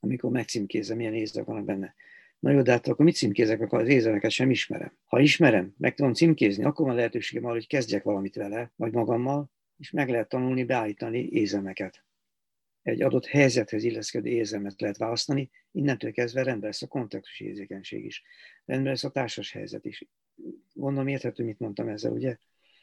Amikor megcímkézem, milyen érzelmek vannak benne. Na jó, de hát akkor mit címkézek, akkor az érzelmeket sem ismerem. Ha ismerem, meg tudom címkézni, akkor van lehetőségem arra, hogy kezdjek valamit vele, vagy magammal, és meg lehet tanulni, beállítani érzelmeket. Egy adott helyzethez illeszkedő érzelmet lehet választani, innentől kezdve rendben lesz a kontextus érzékenység is. Rendben lesz a társas helyzet is. Gondolom érthető, mit mondtam ezzel, ugye?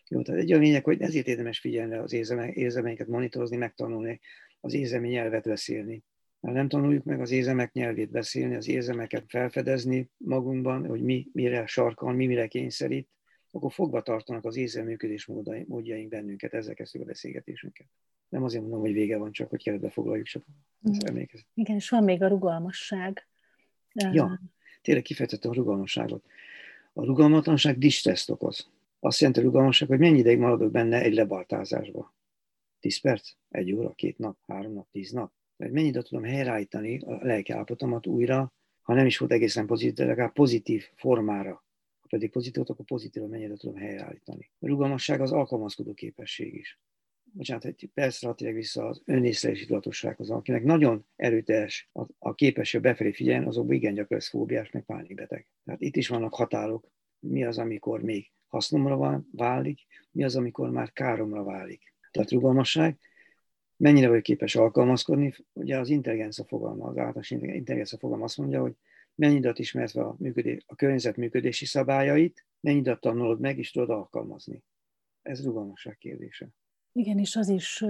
Jó, tehát egy a lényeg, hogy ezért érdemes figyelni az érzelmeinket, monitorozni, megtanulni, az érzelmi nyelvet beszélni ha nem tanuljuk meg az érzelmek nyelvét beszélni, az érzelmeket felfedezni magunkban, hogy mi mire sarkal, mi mire kényszerít, akkor fogva tartanak az érzelmi működés módjaink bennünket, ezzel kezdjük a beszélgetésünket. Nem azért mondom, hogy vége van, csak hogy keretbe foglaljuk, csak mm. emlékezni. Igen, és van még a rugalmasság. Ja, tényleg kifejtettem a rugalmasságot. A rugalmatlanság distresszt okoz. Azt jelenti a rugalmasság, hogy mennyi ideig maradok benne egy lebaltázásba. 10 perc? Egy óra? Két nap? Három nap? Tíz nap? hogy mennyit tudom helyreállítani a lelkiállapotomat újra, ha nem is volt egészen pozitív, de legalább pozitív formára. Ha pedig pozitív, akkor pozitív, mennyire tudom helyreállítani. A rugalmasság az alkalmazkodó képesség is. Bocsánat, egy percre hadd vissza az önészlelési tudatossághoz, akinek nagyon erőteljes a, a képesség befelé figyelni, azokban igen gyakran fóbiás, meg pánikbeteg. Tehát itt is vannak határok, mi az, amikor még hasznomra válik, mi az, amikor már káromra válik. Tehát rugalmasság, mennyire vagy képes alkalmazkodni. Ugye az intelligencia fogalma, az általános intelligencia fogalma azt mondja, hogy mennyidet ismerve a, működés, a környezet működési szabályait, mennyidet tanulod meg, és tudod alkalmazni. Ez rugalmasság kérdése. Igen, és az is...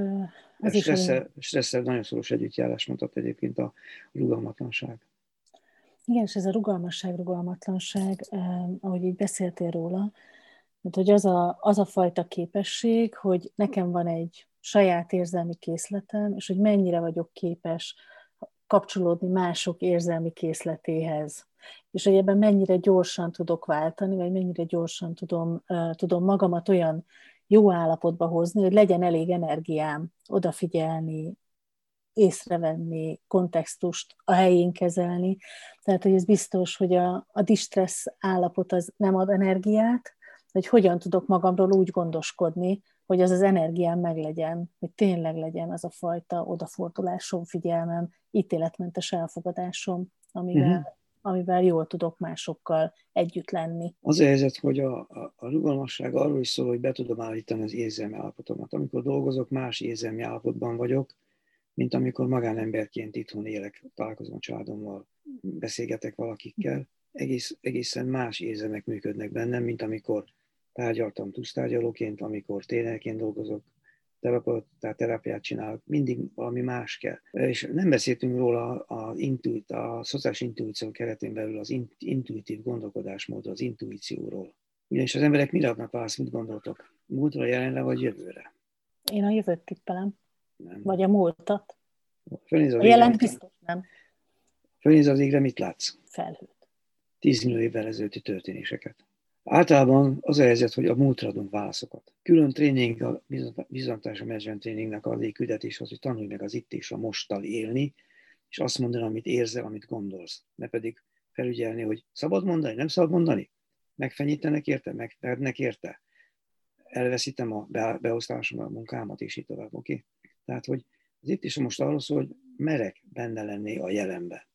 Az is stresszel, stresszel nagyon szoros együttjárás mutat egyébként a rugalmatlanság. Igen, és ez a rugalmasság, rugalmatlanság, eh, ahogy így beszéltél róla, mert hogy az a, az a fajta képesség, hogy nekem van egy saját érzelmi készletem, és hogy mennyire vagyok képes kapcsolódni mások érzelmi készletéhez. És hogy ebben mennyire gyorsan tudok váltani, vagy mennyire gyorsan tudom, uh, tudom magamat olyan jó állapotba hozni, hogy legyen elég energiám odafigyelni, észrevenni, kontextust a helyén kezelni. Tehát, hogy ez biztos, hogy a, a distress állapot az nem ad energiát, hogy hogyan tudok magamról úgy gondoskodni, hogy az az energiám meglegyen, hogy tényleg legyen az a fajta odafordulásom, figyelmem, ítéletmentes elfogadásom, amivel, uh-huh. Amivel jól tudok másokkal együtt lenni. Az a helyzet, hogy a, a, a rugalmasság arról is szól, hogy be tudom állítani az érzelmi állapotomat. Amikor dolgozok, más érzelmi állapotban vagyok, mint amikor magánemberként itthon élek, találkozom a családommal, beszélgetek valakikkel, egész, egészen más érzelmek működnek bennem, mint amikor tárgyaltam tusztárgyalóként, amikor trénerként dolgozok, tehát terápiát csinálok, mindig valami más kell. És nem beszéltünk róla a, intuit, a szociális intuíció keretén belül az intuitív gondolkodásmód, az intuícióról. Ugyanis az emberek mire adnak választ, mit gondoltok? Múltra, jelenre vagy jövőre? Én a jövőt tippelem. Nem. Vagy a múltat. Fölnéz a, a jelent biztos nem. Fölnéz az égre, mit látsz? Felhőt. Tíz millió évvel ezelőtti történéseket. Általában az a helyzet, hogy a múltra adunk válaszokat. Külön tréning, a bizonyítása menedzsment tréningnek a küldetés az, hogy tanulj meg az itt és a mosttal élni, és azt mondani, amit érzel, amit gondolsz. Ne pedig felügyelni, hogy szabad mondani, nem szabad mondani. Megfenyítenek érte, megvernek érte. Elveszítem a beosztásom, a munkámat, és így tovább, oké? Okay? Tehát, hogy az itt és a most arról szól, hogy merek benne lenni a jelenbe.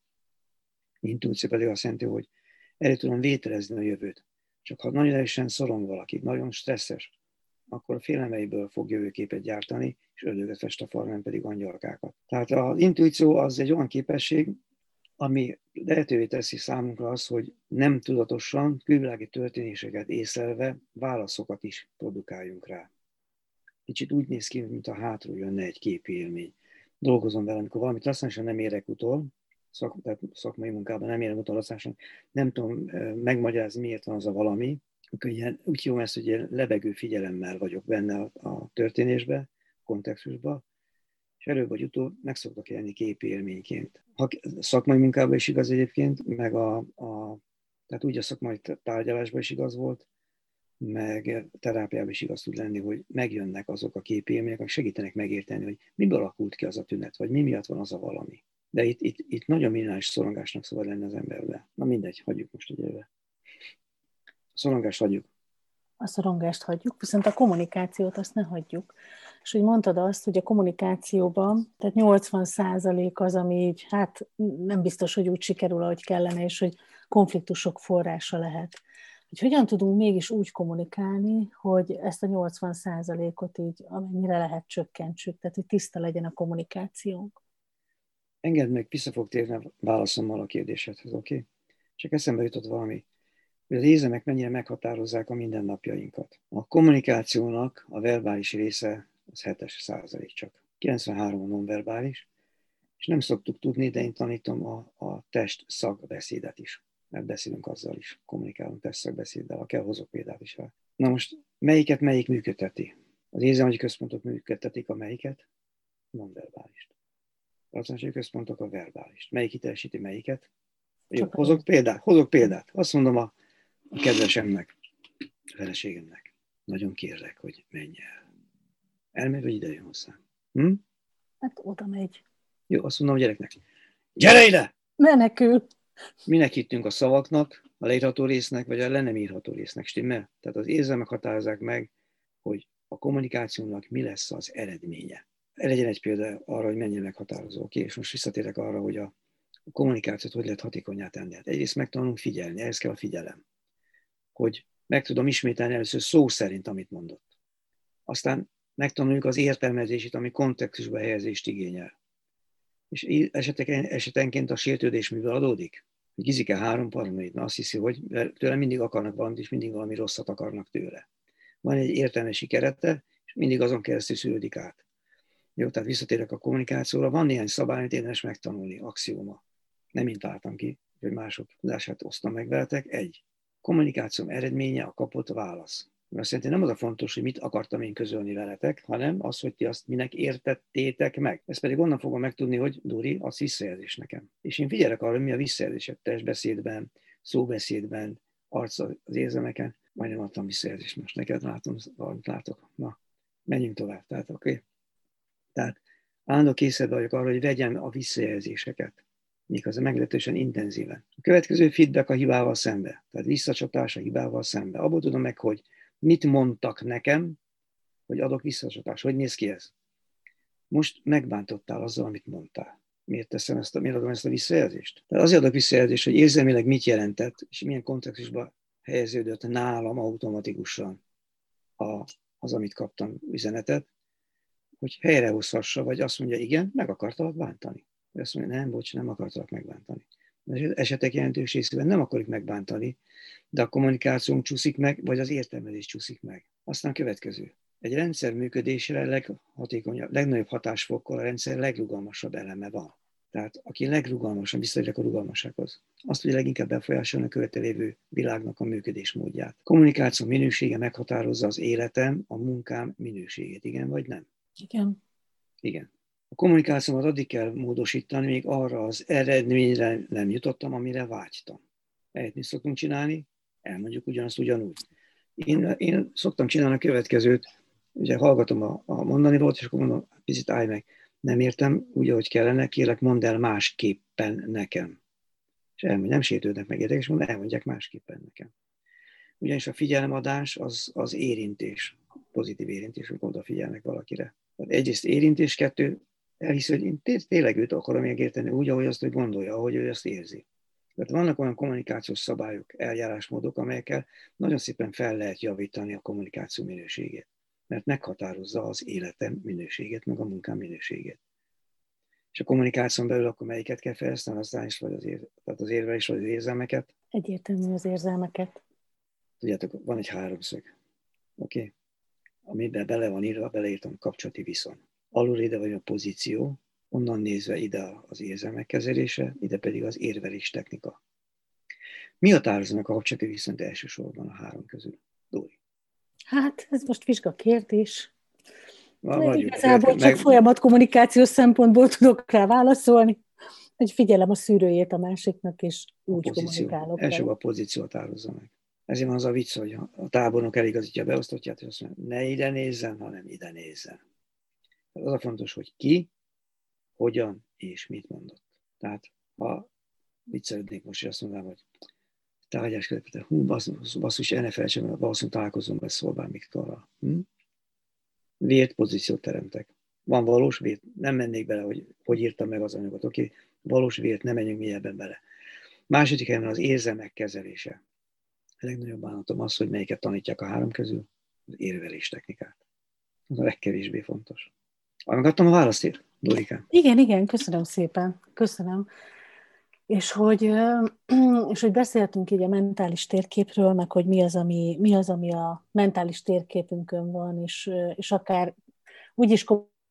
Intuíció pedig azt jelenti, hogy elő tudom vételezni a jövőt csak ha nagyon erősen szorong valaki, nagyon stresszes, akkor a félemeiből fog jövőképet gyártani, és ördöget fest a farmán pedig angyalkákat. Tehát az intuíció az egy olyan képesség, ami lehetővé teszi számunkra az, hogy nem tudatosan külvilági történéseket észlelve válaszokat is produkáljunk rá. Kicsit úgy néz ki, mint a hátról jönne egy képi. Dolgozom vele, amikor valamit rasszányosan nem érek utol, szak, tehát szakmai munkában nem utol rasszányosan, nem tudom megmagyarázni, miért van az a valami, ilyen, úgy hívom ezt, hogy ilyen lebegő figyelemmel vagyok benne a, a történésbe, kontextusba, és előbb vagy utóbb meg szoktak élni képi élményként. Ha szakmai munkában is igaz egyébként, meg a, a tehát úgy a szakmai tárgyalásban is igaz volt, meg terápiában is igaz tud lenni, hogy megjönnek azok a képi élmények, amik segítenek megérteni, hogy miből alakult ki az a tünet, vagy mi miatt van az a valami. De itt, itt, itt nagyon minimális szorongásnak szabad lenni az emberbe. Na mindegy, hagyjuk most egyelőre. A szorongást hagyjuk. A szorongást hagyjuk, viszont a kommunikációt azt ne hagyjuk. És hogy mondtad azt, hogy a kommunikációban, tehát 80% az, ami így, hát nem biztos, hogy úgy sikerül, ahogy kellene, és hogy konfliktusok forrása lehet. Hogy hogyan tudunk mégis úgy kommunikálni, hogy ezt a 80%-ot így amennyire lehet csökkentsük, tehát hogy tiszta legyen a kommunikációnk. Engedd meg, vissza fog térni válaszommal a kérdésedhez, oké? Okay? Csak eszembe jutott valami hogy az érzelmek mennyire meghatározzák a mindennapjainkat. A kommunikációnak a verbális része az 7 százalék csak. 93 a nonverbális, és nem szoktuk tudni, de én tanítom a, a test szakbeszédet is, mert beszélünk azzal is, kommunikálunk test szakbeszéddel, ha kell, hozok példát is rá. Na most, melyiket melyik működteti? Az érzelmi központok működtetik a melyiket? Nonverbálist. A központok a verbálist. Melyik hitelesíti melyiket? Jó, hozok példát, hozok példát. Azt mondom a a kedvesemnek, a feleségemnek, nagyon kérlek, hogy menj el. Elmegy, vagy ide jön hozzám? Hm? Hát oda megy. Jó, azt mondom a gyereknek, gyere ide! Menekül. Minek hittünk a szavaknak, a leírható résznek, vagy a le nem írható résznek, stimmel? Tehát az érzelmek határozzák meg, hogy a kommunikációnak mi lesz az eredménye. Legyen egy példa arra, hogy mennyire meghatározó. Oké, és most visszatérek arra, hogy a kommunikációt hogy lehet hatékonyá tenni. Hát egyrészt megtanulunk figyelni, ehhez kell a figyelem hogy meg tudom ismételni először szó szerint, amit mondott. Aztán megtanuljuk az értelmezését, ami kontextusba helyezést igényel. És esetenként a sértődés mivel adódik? Gizike három paranoid, mert azt hiszi, hogy tőle mindig akarnak valamit, és mindig valami rosszat akarnak tőle. Van egy értelmesi kerete, és mindig azon keresztül szűrődik át. Jó, tehát visszatérek a kommunikációra. Van néhány szabály, amit érdemes megtanulni, axióma. Nem mint találtam ki, hogy mások tudását osztom meg veletek. Egy kommunikációm eredménye a kapott válasz. Mert szerintem nem az a fontos, hogy mit akartam én közölni veletek, hanem az, hogy ti azt minek értettétek meg. Ezt pedig onnan fogom megtudni, hogy Duri, az visszajelzés nekem. És én figyelek arra, hogy mi a visszajelzés a testbeszédben, szóbeszédben, arc az érzelmeken. Majdnem adtam visszajelzést, most neked látom, valamit látok. Na, menjünk tovább. Tehát, oké. Okay. Tehát állandó készedve vagyok arra, hogy vegyem a visszajelzéseket méghozzá meglehetősen intenzíven. A következő feedback a hibával szembe, tehát visszacsatás a hibával szembe. Abból tudom meg, hogy mit mondtak nekem, hogy adok visszacsatás. Hogy néz ki ez? Most megbántottál azzal, amit mondtál. Miért teszem ezt a, miért adom ezt a visszajelzést? Tehát azért adok visszajelzést, hogy érzelmileg mit jelentett, és milyen kontextusban helyeződött nálam automatikusan a, az, amit kaptam üzenetet, hogy helyrehozhassa, vagy azt mondja, igen, meg akartalak bántani azt mondja, nem, bocs, nem akartalak megbántani. Az esetek jelentős részében nem akarjuk megbántani, de a kommunikációnk csúszik meg, vagy az értelmezés csúszik meg. Aztán következő. Egy rendszer működésére leghatékonyabb, legnagyobb hatásfokkal a rendszer legrugalmasabb eleme van. Tehát aki legrugalmasabb, visszatérek a rugalmassághoz, azt hogy leginkább befolyásolni a követelévő világnak a működésmódját. Kommunikáció minősége meghatározza az életem, a munkám minőségét, igen vagy nem? Igen. Igen. A kommunikációmat addig kell módosítani, még arra az eredményre nem jutottam, amire vágytam. Lehet mi szoktunk csinálni? Elmondjuk ugyanazt ugyanúgy. Én, én szoktam csinálni a következőt, ugye hallgatom a, a mondani volt, és akkor mondom, picit állj meg, nem értem úgy, ahogy kellene, kérlek, mondd el másképpen nekem. És elmondja, nem sértődnek meg érdekes, mondom, elmondják másképpen nekem. Ugyanis a figyelemadás az, az érintés, pozitív érintés, amikor odafigyelnek valakire. Egyrészt érintés, kettő, elhiszi, hogy én tényleg őt akarom megérteni úgy, ahogy azt hogy gondolja, ahogy ő azt érzi. Tehát vannak olyan kommunikációs szabályok, eljárásmódok, amelyekkel nagyon szépen fel lehet javítani a kommunikáció minőségét. mert meghatározza az életem minőségét, meg a munkám minőségét. És a kommunikáción belül akkor melyiket kell fejleszteni, az is, vagy az, ér, tehát az érvelés, vagy az érzelmeket? Egyértelmű az érzelmeket. Tudjátok, van egy háromszög, oké? Okay? Amiben bele van írva, beleírtam kapcsolati viszony. Alul ide vagy a pozíció, onnan nézve ide az érzelmek kezelése, ide pedig az érvelés technika. Mi határozza meg a kapcsolati viszonyt elsősorban a három közül? Dóri. Hát, ez most vizsga kérdés. Vagyunk. Igazából csak meg... folyamat kommunikációs szempontból tudok rá válaszolni, hogy figyelem a szűrőjét a másiknak, és úgy pozíció. kommunikálok. Első a pozíciót hározza meg. Ezért van az a vicc, hogy a tábornok eligazítja a beosztottját, és azt mondja, ne ide nézzen, hanem ide nézzen. Az a fontos, hogy ki, hogyan és mit mondott. Tehát ha viccelődnék most, és azt mondanám, hogy tárgyás közepete, hú, basszus, basszus el ne felejtsem, mert valószínűleg találkozom be Szolván Viktorral. Hm? Vért pozíciót teremtek. Van valós vért, nem mennék bele, hogy hogy írtam meg az anyagot, oké? Okay? Valós vért, nem menjünk mélyebben bele. Második helyen az érzelmek kezelése. Legnagyobb bánatom az, hogy melyiket tanítják a három közül, az érvelés technikát. Az a legkevésbé fontos. Megadtam a választért, Dorikán? Igen, igen, köszönöm szépen. Köszönöm. És hogy, és hogy beszéltünk így a mentális térképről, meg hogy mi az, ami, mi az, ami a mentális térképünkön van, és, és akár úgy is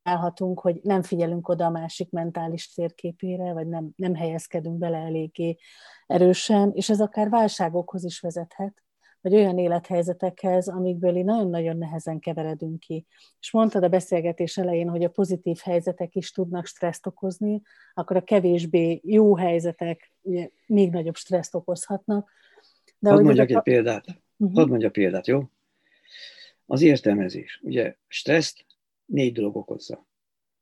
kommunikálhatunk, hogy nem figyelünk oda a másik mentális térképére, vagy nem, nem helyezkedünk bele eléggé erősen, és ez akár válságokhoz is vezethet, vagy olyan élethelyzetekhez, amikből így nagyon-nagyon nehezen keveredünk ki. És mondtad a beszélgetés elején, hogy a pozitív helyzetek is tudnak stresszt okozni, akkor a kevésbé jó helyzetek ugye, még nagyobb stresszt okozhatnak. De Hadd mondjak egy a... példát. Uh-huh. Hadd mondjak példát, jó? Az értelmezés. Ugye stresszt négy dolog okozza.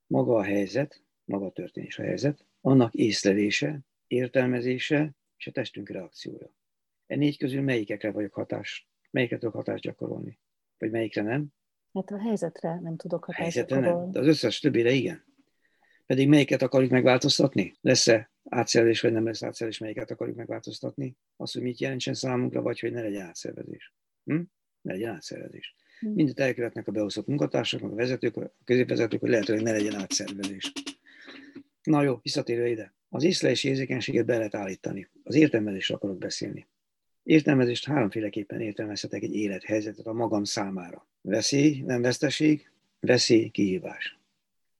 Maga a helyzet, maga a történés a helyzet, annak észlelése, értelmezése és a testünk reakciója. E négy közül melyikekre vagyok hatás, melyiket tudok hatást gyakorolni? Vagy melyikre nem? Hát a helyzetre nem tudok hatást helyzetre gyakorolni. nem, de az összes többére igen. Pedig melyiket akarjuk megváltoztatni? Lesz-e átszervezés, vagy nem lesz átszervezés, melyiket akarjuk megváltoztatni? Az, hogy mit jelentsen számunkra, vagy hogy ne legyen átszervezés. Hm? Ne legyen átszervezés. Hm. Mindent elkövetnek a beosztott munkatársak, a vezetők, a középvezetők, hogy lehetőleg ne legyen átszervezés. Na jó, visszatérve ide. Az észlelési érzékenységet be lehet állítani. Az értelmezésre akarok beszélni. Értelmezést háromféleképpen értelmezhetek egy élethelyzetet a magam számára. Veszély, nem veszteség, veszély, kihívás.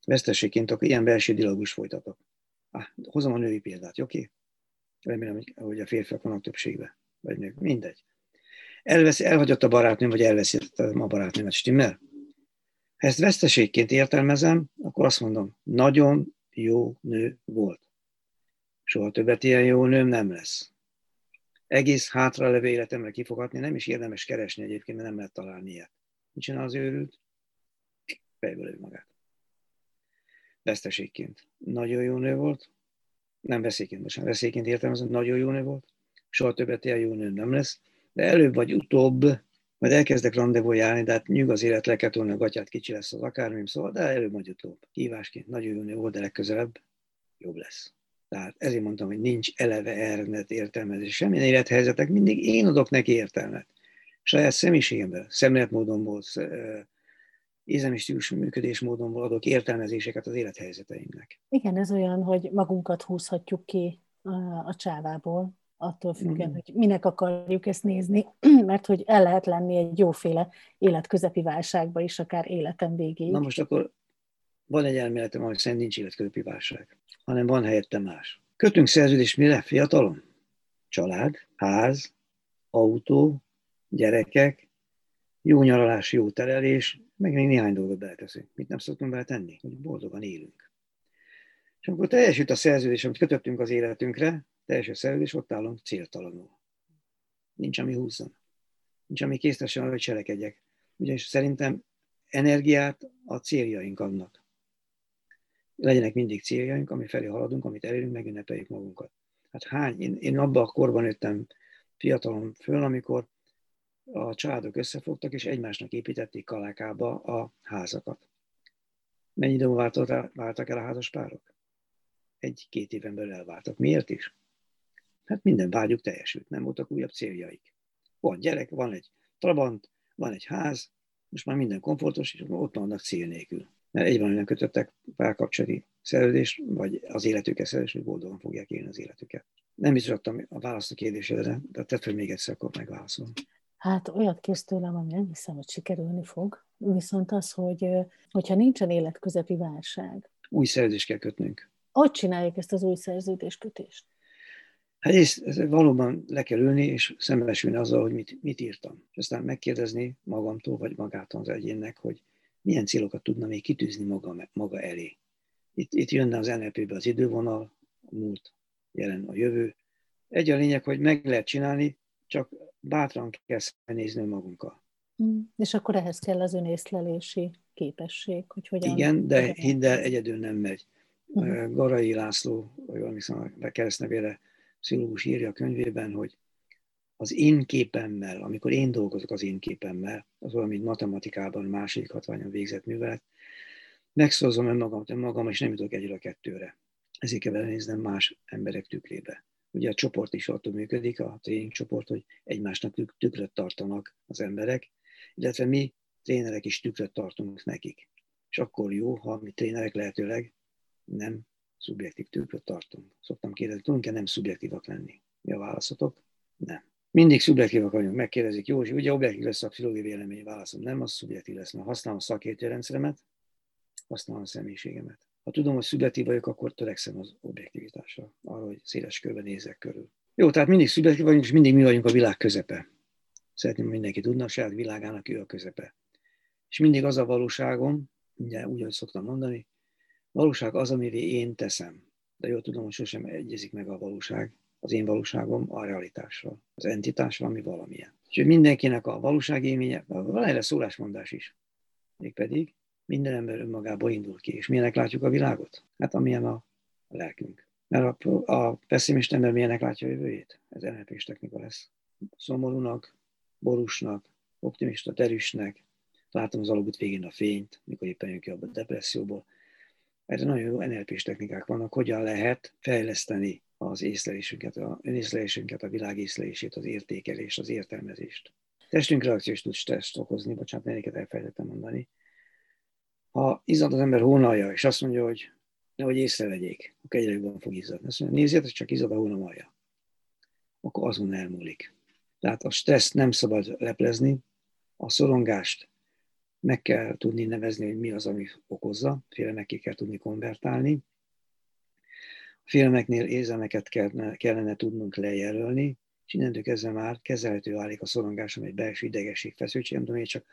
Veszteségként akkor ilyen belső dialogus folytatok. Ah, hozom a női példát, oké? Okay? Remélem, hogy a férfiak vannak többségben, vagy nők, mindegy. Elveszi, elhagyott a barátnőm, vagy elveszítettem a barátnőmet, stimmel? Ha ezt veszteségként értelmezem, akkor azt mondom, nagyon jó nő volt. Soha többet ilyen jó nőm nem lesz egész hátralevő életemre kifogatni, nem is érdemes keresni egyébként, mert nem lehet találni ilyet. Mit csinál az őrült? Fejből lő magát. Veszteségként. Nagyon jó nő volt, nem veszélyként, most veszélyként értelmezem, nagyon jó nő volt, soha többet ilyen jó nő nem lesz, de előbb vagy utóbb, majd elkezdek rendezvú járni, de hát nyug az élet, le kell a gatyát, kicsi lesz az akármim, szóval, de előbb vagy utóbb. Hívásként jó nő volt, de legközelebb jobb lesz. Tehát ezért mondtam, hogy nincs eleve eredet értelmezés. Semmilyen élethelyzetek, mindig én adok neki értelmet. Saját személyiségemben, szemléletmódomból, ézemi stílus működésmódomból adok értelmezéseket az élethelyzeteimnek. Igen, ez olyan, hogy magunkat húzhatjuk ki a csávából, attól függően, mm. hogy minek akarjuk ezt nézni, mert hogy el lehet lenni egy jóféle életközepi válságba is, akár életem végéig. Na most akkor van egy elméletem, hogy szerint nincs életközepi válság hanem van helyette más. Kötünk szerződést mire? Fiatalon? Család, ház, autó, gyerekek, jó nyaralás, jó terelés, meg még néhány dolgot beleteszünk. Mit nem szoktunk beletenni? Hogy boldogan élünk. És amikor teljesült a szerződés, amit kötöttünk az életünkre, teljes a szerződés, ott állunk céltalanul. Nincs, ami húzzon. Nincs, ami késztessen hogy cselekedjek. Ugyanis szerintem energiát a céljaink adnak legyenek mindig céljaink, ami felé haladunk, amit elérünk, megünnepeljük magunkat. Hát hány, én, én abban a korban nőttem fiatalon föl, amikor a családok összefogtak, és egymásnak építették kalákába a házakat. Mennyi idő váltak el a házas? Egy-két éven belül elváltak. Miért is? Hát minden vágyuk teljesült, nem voltak újabb céljaik. Van gyerek, van egy trabant, van egy ház, Most már minden komfortos, és ott vannak cél nélkül. Mert egy nem kötöttek párkapcsolati szerződést, vagy az életüket szerződést, hogy boldogan fogják élni az életüket. Nem is adtam a választ a kérdésedre, de tedd fel még egyszer, akkor megválaszolom. Hát olyat kész tőlem, ami nem hiszem, hogy sikerülni fog. Viszont az, hogy hogyha nincsen életközepi válság. Új szerződést kell kötnünk. Hogy csináljuk ezt az új szerződéskötést? Hát ezt valóban le kell ülni, és szembesülni azzal, hogy mit, mit írtam. És aztán megkérdezni magamtól, vagy magától az egyénnek, hogy milyen célokat tudna még kitűzni maga, maga elé. Itt, itt jönne az NLP-be az idővonal, a múlt, jelen a jövő. Egy a lényeg, hogy meg lehet csinálni, csak bátran kell szembenézni magunkkal. Mm. És akkor ehhez kell az önészlelési képesség, hogy hogyan... Igen, de hidd el, egyedül nem megy. Uh-huh. Garai László, vagy valami a keresztnevére, pszichológus írja a könyvében, hogy az én képemmel, amikor én dolgozok az én képemmel, az olyan, mint matematikában második hatványon végzett művelet, megszózom önmagam, magam, és nem jutok egyre a kettőre. Ezért kell belenéznem más emberek tükrébe. Ugye a csoport is attól működik, a tréning csoport, hogy egymásnak tükröt tartanak az emberek, illetve mi trénerek is tükröt tartunk nekik. És akkor jó, ha mi trénerek lehetőleg nem szubjektív tükröt tartunk. Szoktam kérdezni, tudunk-e nem szubjektívak lenni? Mi a válaszotok? Nem. Mindig szubjektívak vagyunk, megkérdezik, jó, ugye objektív lesz a pszichológiai vélemény, válaszom nem, az szubjektív lesz, mert használom a szakértőrendszeremet, használom a személyiségemet. Ha tudom, hogy szubjektív vagyok, akkor törekszem az objektivitásra, arra, hogy széles körben nézek körül. Jó, tehát mindig szubjektív vagyunk, és mindig mi vagyunk a világ közepe. Szeretném, hogy mindenki tudna, a saját világának ő a közepe. És mindig az a valóságom, ugye úgy, ahogy szoktam mondani, valóság az, amivé én teszem. De jól tudom, hogy sosem egyezik meg a valóság, az én valóságom a realitással, az entitásra, ami valamilyen. És mindenkinek a valóságélménye, van erre szólásmondás is. Mégpedig minden ember önmagából indul ki. És milyenek látjuk a világot? Hát amilyen a, lelkünk. Mert a, a pessimist ember milyenek látja a jövőjét? Ez nlp technika lesz. Szomorúnak, borúsnak, optimista, derűsnek, látom az alagút végén a fényt, mikor éppen jön ki a depresszióból. Erre nagyon jó nlp technikák vannak, hogyan lehet fejleszteni az észlelésünket, a önészlelésünket, a világ észlelését, az értékelést, az értelmezést. Testünk reakciós tud stressz okozni, bocsánat, melyiket elfelejtettem mondani. Ha izzad az ember hónalja, és azt mondja, hogy nehogy észrevegyék, akkor egyre jobban fog izzadni. Azt mondja, nézzétek, csak izzad a hónalja. Akkor azon elmúlik. Tehát a stresszt nem szabad leplezni, a szorongást meg kell tudni nevezni, hogy mi az, ami okozza, félelmekké kell tudni konvertálni. A félelmeknél érzelmeket kellene, kellene tudnunk lejelölni, és innentől kezdve már kezelhető válik a szorongásom egy belső idegesség, feszültség, nem tudom, én csak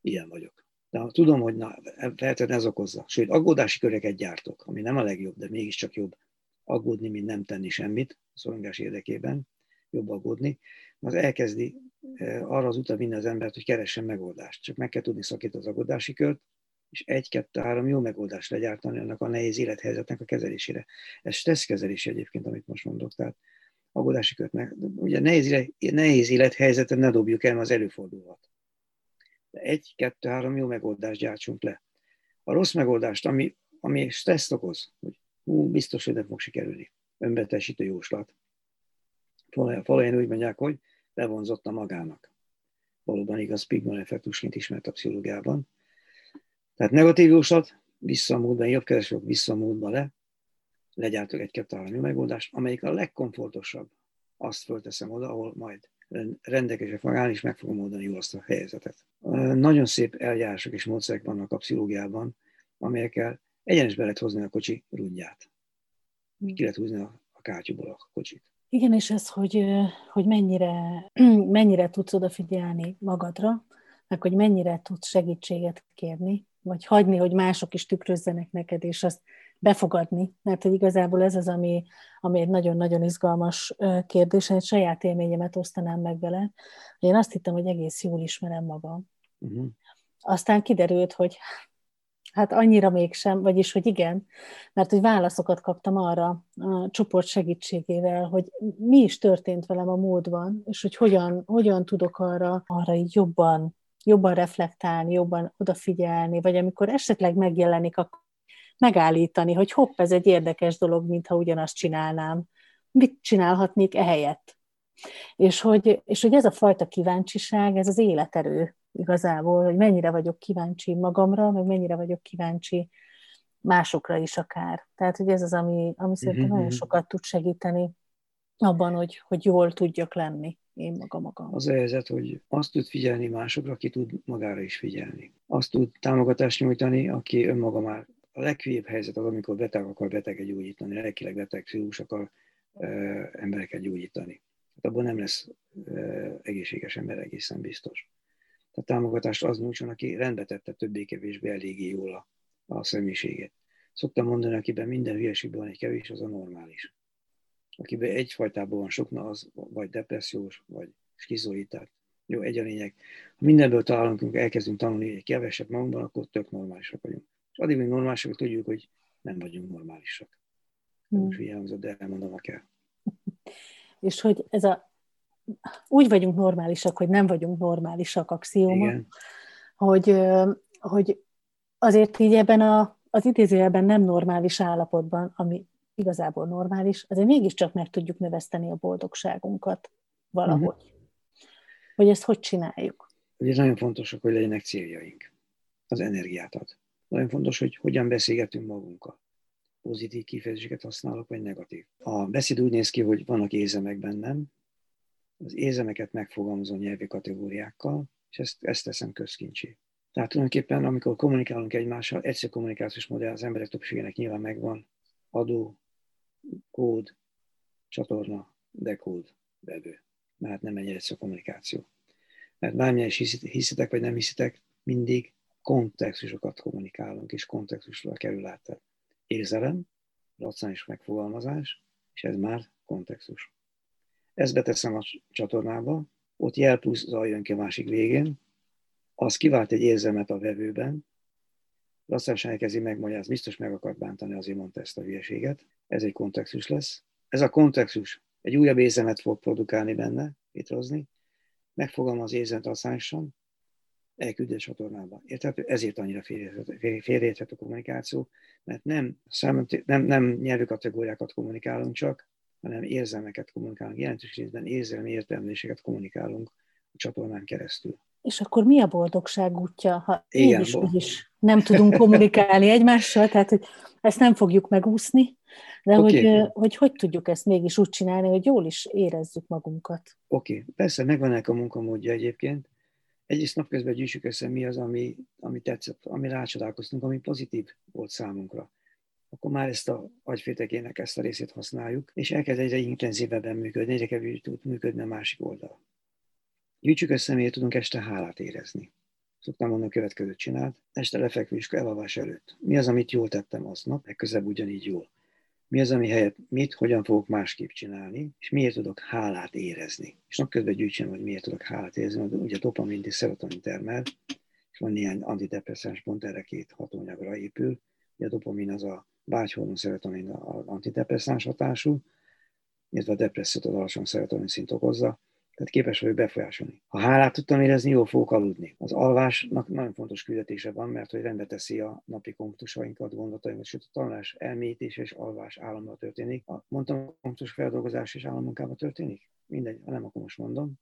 ilyen vagyok. De tudom, hogy na, feltétlenül ez okozza. Sőt, aggódási köreket gyártok, ami nem a legjobb, de mégiscsak jobb aggódni, mint nem tenni semmit a szorongás érdekében, jobb aggódni, az elkezdi arra az utat vinni az embert, hogy keressen megoldást. Csak meg kell tudni szakítani az aggódási kört, és egy, kettő, három jó megoldást legyártani annak a nehéz élethelyzetnek a kezelésére. Ez stresszkezelés egyébként, amit most mondok. Tehát aggódási kört meg. Ugye nehéz, nehéz élethelyzeten ne dobjuk el, az előfordulhat. De egy, kettő, három jó megoldást gyártsunk le. A rossz megoldást, ami, ami stresszt okoz, hogy hú, biztos, hogy nem fog sikerülni. Önbetesítő jóslat. Falajan úgy mondják, hogy bevonzotta magának. Valóban igaz, Pigman effektusként ismert a pszichológiában. Tehát negatív jóslat, vissza a múltban, jobb keresők vissza a múltba le, legyártok egy kettő három megoldást, amelyik a legkomfortosabb. Azt fölteszem oda, ahol majd rendelkezésre fog állni, és meg fogom oldani jól azt a helyzetet. Nagyon szép eljárások és módszerek vannak a pszichológiában, amelyekkel egyenesbe lehet hozni a kocsi rundját. Ki lehet húzni a, kátyúból a kocsit. Igen, és ez, hogy, hogy mennyire, mennyire tudsz odafigyelni magadra, meg hogy mennyire tudsz segítséget kérni, vagy hagyni, hogy mások is tükrözzenek neked, és azt befogadni, mert hogy igazából ez az, ami, ami egy nagyon-nagyon izgalmas kérdés, egy saját élményemet osztanám meg vele. Én azt hittem, hogy egész jól ismerem magam. Uh-huh. Aztán kiderült, hogy Hát annyira mégsem, vagyis, hogy igen, mert hogy válaszokat kaptam arra a csoport segítségével, hogy mi is történt velem a múltban, és hogy hogyan, hogyan tudok arra, arra jobban, jobban reflektálni, jobban odafigyelni, vagy amikor esetleg megjelenik, akkor megállítani, hogy hopp, ez egy érdekes dolog, mintha ugyanazt csinálnám. Mit csinálhatnék ehelyett? És hogy, és hogy ez a fajta kíváncsiság, ez az életerő igazából, hogy mennyire vagyok kíváncsi magamra, meg mennyire vagyok kíváncsi másokra is akár. Tehát, hogy ez az, ami, ami szerintem uh-huh. nagyon sokat tud segíteni abban, hogy, hogy jól tudjak lenni én maga magam. Az a helyzet, hogy azt tud figyelni másokra, aki tud magára is figyelni. Azt tud támogatást nyújtani, aki önmaga már. A leghülyébb helyzet az, amikor beteg akar beteget gyógyítani, lelkileg beteg pszichus akar e, embereket gyógyítani. Hát abban nem lesz e, egészséges ember egészen biztos. A támogatást az nyújtson, aki rendbe tette többé-kevésbé eléggé jól a, a személyiségét. Szoktam mondani, akiben minden hülyeségben van egy kevés, az a normális akiben egyfajtában van sok, na az vagy depressziós, vagy skizoid, tehát jó, egy a lényeg. Ha mindenből találunk, elkezdünk tanulni egy kevesebb magunkban, akkor tök normálisak vagyunk. És addig még normálisak, tudjuk, hogy nem vagyunk normálisak. Hmm. Most hangzott, de elmondom, a kell. És hogy ez a úgy vagyunk normálisak, hogy nem vagyunk normálisak axióma, Igen. hogy, hogy azért így ebben a, az idézőjelben nem normális állapotban, ami igazából normális, azért mégiscsak meg tudjuk növeszteni a boldogságunkat valahogy. Uh-huh. Hogy ezt hogy csináljuk? Ugye nagyon fontos, hogy legyenek céljaink. Az energiát ad. Nagyon fontos, hogy hogyan beszélgetünk magunkkal. Pozitív kifejezéseket használok, vagy negatív. A beszéd úgy néz ki, hogy vannak érzemek bennem, az érzelmeket megfogalmazó nyelvi kategóriákkal, és ezt, ezt teszem közkincsé. Tehát tulajdonképpen, amikor kommunikálunk egymással, egyszerű kommunikációs modell az emberek többségének nyilván megvan, adó, kód, csatorna, dekód, vevő. Mert nem ennyire a kommunikáció. Mert bármilyen is hiszitek, vagy nem hiszitek, mindig kontextusokat kommunikálunk, és kontextusra kerül át. Érzelem, racionális megfogalmazás, és ez már kontextus. Ezt beteszem a csatornába, ott jel plusz zaj jön ki a másik végén, az kivált egy érzelmet a vevőben, lassan elkezdi megmagyarázni, biztos meg akart bántani, azért mondta ezt a hülyeséget. Ez egy kontextus lesz. Ez a kontextus egy újabb érzelmet fog produkálni benne, létrehozni, megfogalmaz érzelmet használsan, elküldi a csatornába. Érthető? Ezért annyira félreérthető a kommunikáció, mert nem, nem, nem nyelvű kategóriákat kommunikálunk csak, hanem érzelmeket kommunikálunk. Jelentős részben érzelmi értelmezéseket kommunikálunk a csatornán keresztül. És akkor mi a boldogság útja, ha Igen, is, bo- is nem tudunk kommunikálni egymással, tehát hogy ezt nem fogjuk megúszni, de okay. hogy, hogy hogy tudjuk ezt mégis úgy csinálni, hogy jól is érezzük magunkat. Oké, okay. persze megvan ennek a munkamódja egyébként. Egyrészt napközben gyűjtsük össze, mi az, ami, ami tetszett, ami rácsodálkoztunk, ami pozitív volt számunkra. Akkor már ezt a agyféltekének ezt a részét használjuk, és elkezd egyre intenzívebben működni, egyre kevésbé tud működni a másik oldal. Gyűjtsük össze, miért tudunk este hálát érezni. Szoktam mondani, a következőt csinált. Este lefekvés elalvás előtt. Mi az, amit jól tettem aznap, legközebb ugyanígy jól. Mi az, ami helyett mit, hogyan fogok másképp csinálni, és miért tudok hálát érezni. És napközben gyűjtsem, hogy miért tudok hálát érezni, mert ugye dopamin és szerotonin termel, és van néhány antidepresszáns pont, erre két hatóanyagra épül. Ugye a dopamin az a vágyhormon szerotonin az antidepresszáns hatású, illetve a depressziót az alacsony szerotonin szint okozza, tehát képes vagyok befolyásolni. Ha hálát tudtam érezni, jól fogok aludni. Az alvásnak nagyon fontos küldetése van, mert hogy rendbe teszi a napi konfliktusainkat, gondolatainkat, sőt a tanulás elmélyítés és alvás államban történik. A mondtam, konfliktus feldolgozás és állammunkában történik? Mindegy, ha nem, akkor most mondom.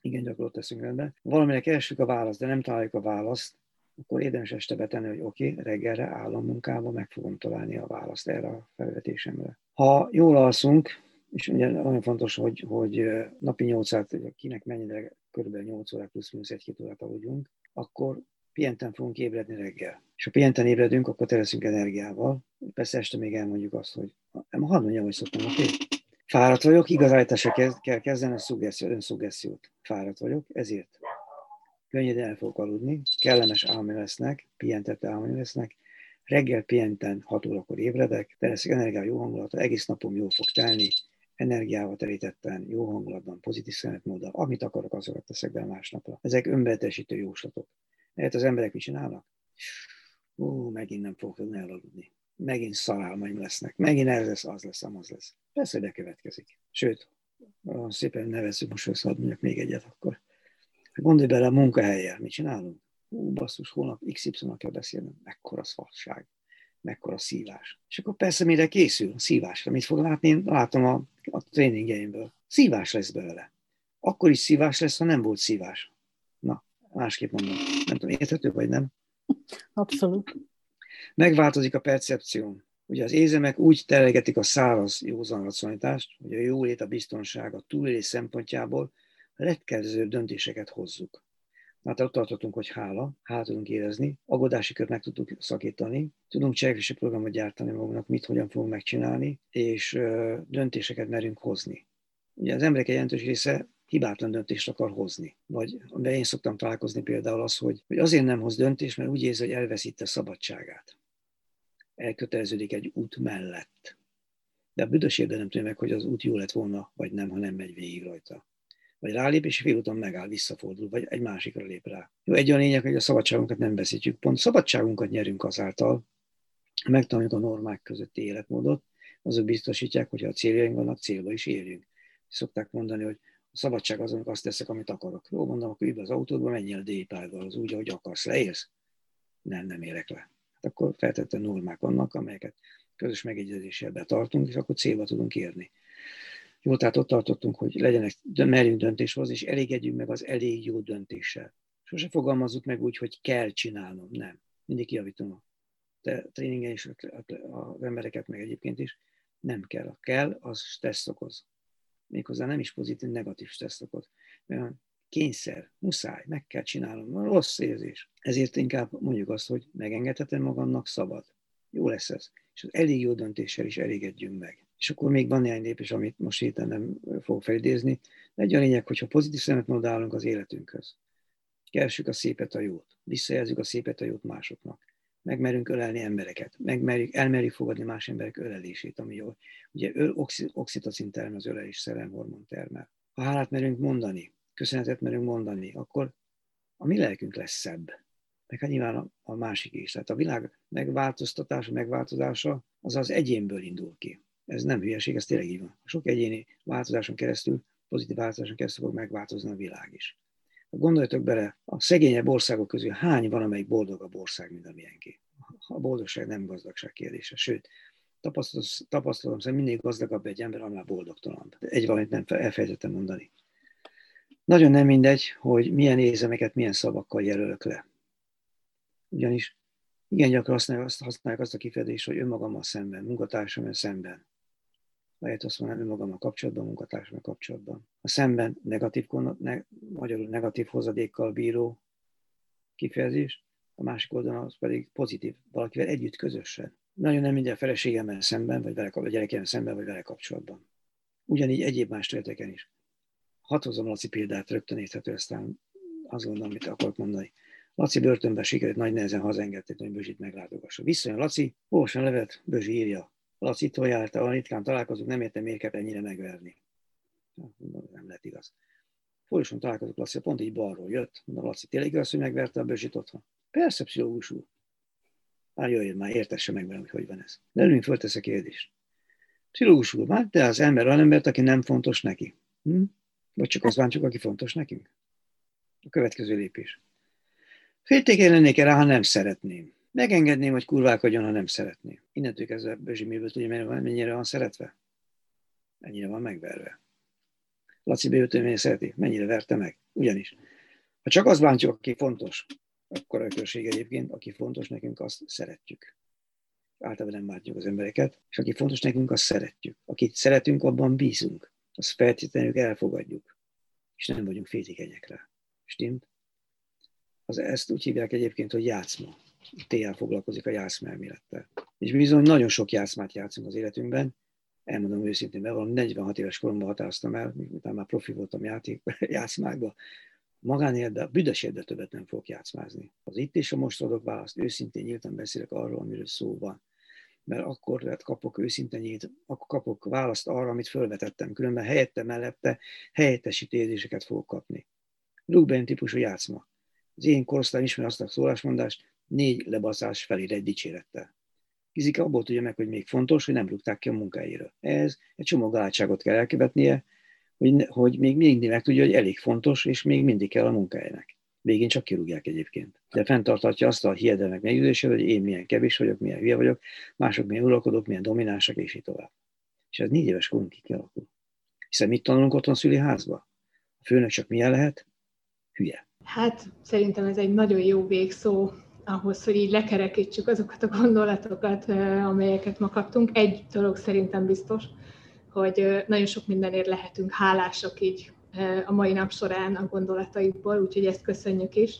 Igen, gyakorlott teszünk rendbe. Valamire keresünk a választ, de nem találjuk a választ, akkor érdemes este betenni, hogy oké, okay, reggelre állammunkában meg fogom találni a választ erre a felvetésemre. Ha jól alszunk, és ugye nagyon fontos, hogy, hogy napi 8 órát, kinek mennyire kb. 8 órát plusz minusz egy-két órát aludjunk, akkor pihenten fogunk ébredni reggel. És ha pihenten ébredünk, akkor tereszünk energiával. Persze este még elmondjuk azt, hogy nem, hadd mondjam, hogy szoktam, oké? Okay? Fáradt vagyok, igazálításra kezd, kell kezdeni a szuggeszió, önszuggesziót. Fáradt vagyok, ezért könnyedén el fogok aludni, kellemes álmi lesznek, pihentett álmi lesznek, reggel pihenten 6 órakor ébredek, tereszek energiával jó hangulata, egész napom jól fog telni, energiával terítetten, jó hangulatban, pozitív szemetmóddal, amit akarok, azokat teszek be másnapra. Ezek önbetesítő jóslatok. Mert az emberek mit csinálnak? Ú, megint nem fogok tudni elaludni. Megint szalálmaim lesznek. Megint ez lesz, az lesz, az lesz. Persze, bekövetkezik. Sőt, szépen nevezzük most mondjak még egyet akkor. Gondolj bele a munkahelyjel, mit csinálunk? Ú, basszus, holnap XY-nak kell beszélnünk. Mekkora szarság mekkora szívás. És akkor persze mire készül a szívásra, mit fog látni? Én látom a, a tréningeimből. Szívás lesz belőle. Akkor is szívás lesz, ha nem volt szívás. Na, másképp mondom. Nem tudom, érthető vagy nem? Abszolút. Megváltozik a percepció. Ugye az ézemek úgy terelgetik a száraz józan racionalitást, hogy a jólét, a biztonság, a túlélés szempontjából legkedvezőbb döntéseket hozzuk. Hát ott tartottunk, hogy hála, hála tudunk érezni, aggódási kört meg tudtuk szakítani, tudunk cselekvési programot gyártani magunknak, mit, hogyan fogunk megcsinálni, és döntéseket merünk hozni. Ugye az emberek egy jelentős része hibátlan döntést akar hozni. Vagy amiben én szoktam találkozni például az, hogy, hogy azért nem hoz döntést, mert úgy érzi, hogy elveszítte a szabadságát. Elköteleződik egy út mellett. De a büdös nem tudja meg, hogy az út jó lett volna, vagy nem, ha nem megy végig rajta. Vagy rálép, és félúton megáll, visszafordul, vagy egy másikra lép rá. Jó, egy olyan lényeg, hogy a szabadságunkat nem veszítjük. Pont szabadságunkat nyerünk azáltal, megtanuljuk a normák közötti életmódot, azok biztosítják, hogy a céljaink vannak, célba is érjünk. Szokták mondani, hogy a szabadság az, amikor azt teszek, amit akarok. Jó, mondom, akkor ülj az autódba, menjél a D-párgal, az úgy, ahogy akarsz. Leérsz? Nem, nem érek le. Hát akkor feltétlenül normák vannak, amelyeket közös megegyezéssel betartunk, és akkor célba tudunk érni. Jó, tehát ott tartottunk, hogy legyenek, merjünk döntéshoz, és elégedjünk meg az elég jó döntéssel. Sose fogalmazzuk meg úgy, hogy kell csinálnom, nem. Mindig kiavítom a tréningen is az embereket, meg egyébként is. Nem kell. A kell, az stressz okoz méghozzá nem is pozitív, negatív stresszokot. Mert kényszer, muszáj, meg kell csinálnom, rossz érzés. Ezért inkább mondjuk azt, hogy megengedhetem magamnak, szabad. Jó lesz ez. És az elég jó döntéssel is elégedjünk meg. És akkor még van néhány lépés, amit most héten nem fogok felidézni, de egy a lényeg, hogyha pozitív szemet modálunk az életünkhöz. Kersük a szépet, a jót. Visszajelzzük a szépet, a jót másoknak megmerünk ölelni embereket, megmerjük, elmerjük fogadni más emberek ölelését, ami jó. Ugye oxi, oxitocin termel, az ölelés szeremhormon termel. Ha hálát merünk mondani, köszönetet merünk mondani, akkor a mi lelkünk lesz szebb. Meg hát nyilván a, a másik is. Tehát a világ megváltoztatása, megváltozása az az egyénből indul ki. Ez nem hülyeség, ez tényleg így van. Sok egyéni változáson keresztül, pozitív változáson keresztül fog megváltozni a világ is. Gondoljatok bele, a szegényebb országok közül hány van, amelyik boldogabb ország, mint a miénké? A boldogság nem gazdagság kérdése, sőt, tapasztalatom, szerint mindig gazdagabb egy ember, annál boldogtalanabb. Egy valamit nem elfelejtettem mondani. Nagyon nem mindegy, hogy milyen érzemeket, milyen szavakkal jelölök le. Ugyanis igen gyakran használják azt, azt a kifejezést, hogy önmagammal szemben, munkatársammal szemben lehet azt mondani önmagammal kapcsolatban, munkatársammal kapcsolatban. A szemben negatív, ne, magyarul negatív hozadékkal bíró kifejezés, a másik oldalon az pedig pozitív, valakivel együtt közösen. Nagyon nem minden feleségemmel szemben, vagy vele, a gyerekemmel szemben, vagy vele kapcsolatban. Ugyanígy egyéb más területeken is. Hadd hozom Laci példát, rögtön érthető, aztán azt gondolom, amit akarok mondani. Laci börtönben sikerült nagy nehezen hazaengedték, hogy Bözsit meglátogassa. Visszajön Laci, olvasom levet, Bözsi írja, Laci járta, a ritkán találkozunk, nem értem, miért kell ennyire megverni. Nem lett igaz. Folyosón találkozunk Laci, pont így balról jött. Mondom, Laci, tényleg igaz, hogy megverte a bősit otthon? Persze, pszichológus úr. Már jöjjön, már értesse meg velem, hogy hogy van ez. Előbb föltesz a kérdést. Pszichológus úr, már te az ember olyan embert, aki nem fontos neki. Hm? Vagy csak az bántjuk, aki fontos nekünk? A következő lépés. Féltékeny lennék rá, ha nem szeretném. Megengedném, hogy kurválkodjon, ha nem szeretné. Innentől kezdve Bezsiméből tudja, mennyire van szeretve? Mennyire van megverve? Laci Bévőtől mennyire szereti? Mennyire verte meg? Ugyanis. Ha csak az bántjuk, aki fontos, akkor a körség egyébként, aki fontos nekünk, azt szeretjük. Általában nem bántjuk az embereket, és aki fontos nekünk, azt szeretjük. Akit szeretünk, abban bízunk. Azt feltétlenül elfogadjuk. És nem vagyunk féltékenyek rá. Stimmt? Az, ezt úgy hívják egyébként, hogy játszma. TL foglalkozik a játszmelmélettel. És bizony nagyon sok játszmát játszunk az életünkben, elmondom őszintén, valami 46 éves koromban határoztam el, miután már profi voltam játék, játszmákban, magánéletben, büdös életben többet nem fogok játszmázni. Az itt és a most adok választ, őszintén nyíltan beszélek arról, amiről szó van. Mert akkor lehet kapok őszintén nyílt, akkor kapok választ arra, amit felvetettem, különben helyette mellette helyettesítéseket fogok kapni. Ruben típusú játszma. Az én korosztályom ismer azt a szólásmondást, négy lebaszás felér egy dicsérettel. Kizika abból tudja meg, hogy még fontos, hogy nem rúgták ki a munkájára. Ez egy csomó galátságot kell elkövetnie, hogy, hogy még mindig meg tudja, hogy elég fontos, és még mindig kell a munkájának. Végén csak kirúgják egyébként. De fenntartatja azt a hiedelmek meggyőzését, hogy én milyen kevés vagyok, milyen hülye vagyok, mások milyen uralkodok, milyen dominánsak, és így tovább. És ez négy éves korunk kialakul. Hiszen mit tanulunk otthon szüli házba? A főnök csak milyen lehet? Hülye. Hát szerintem ez egy nagyon jó végszó ahhoz, hogy így lekerekítsük azokat a gondolatokat, amelyeket ma kaptunk. Egy dolog szerintem biztos, hogy nagyon sok mindenért lehetünk hálások így a mai nap során a gondolataikból, úgyhogy ezt köszönjük is.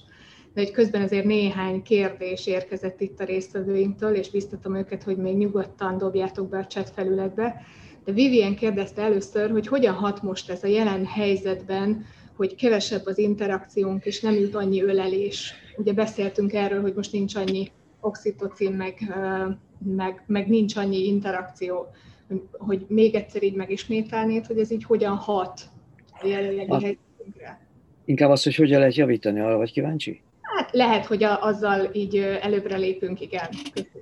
De hogy közben azért néhány kérdés érkezett itt a résztvevőinktől, és biztatom őket, hogy még nyugodtan dobjátok be a chat felületbe. De Vivien kérdezte először, hogy hogyan hat most ez a jelen helyzetben, hogy kevesebb az interakciónk, és nem jut annyi ölelés. Ugye beszéltünk erről, hogy most nincs annyi oxitocin, meg, meg, meg nincs annyi interakció. Hogy még egyszer így megismételnéd, hogy ez így hogyan hat a jelenlegi hát, helyzetünkre? Inkább az, hogy hogyan lehet javítani, arra vagy kíváncsi? Hát lehet, hogy a, azzal így előbbre lépünk, igen. Köszönöm.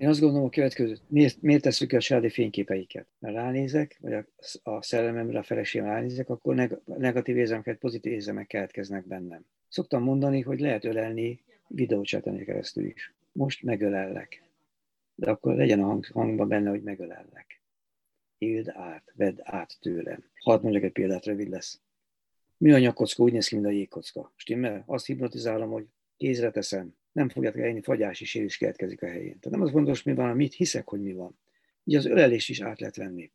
Én azt gondolom a következő, miért, miért tesszük ki a sajáti fényképeiket? Mert ránézek, vagy a, a szellememre, a feleségem ránézek, akkor neg- negatív érzelmeket, pozitív érzelmek keletkeznek bennem. Szoktam mondani, hogy lehet ölelni videócseteni keresztül is. Most megölellek. De akkor legyen a hang, hangban benne, hogy megölellek. Éld át, vedd át tőlem. Hadd mondjak egy példát, rövid lesz. Műanyag kocka úgy néz ki, mint a jégkocka. Stimmel? Azt hipnotizálom, hogy kézre teszem, nem fogjátok elérni, fagyási sérülés keletkezik a helyén. Tehát nem az fontos, mi van, hanem mit hiszek, hogy mi van. Így az ölelést is át lehet venni.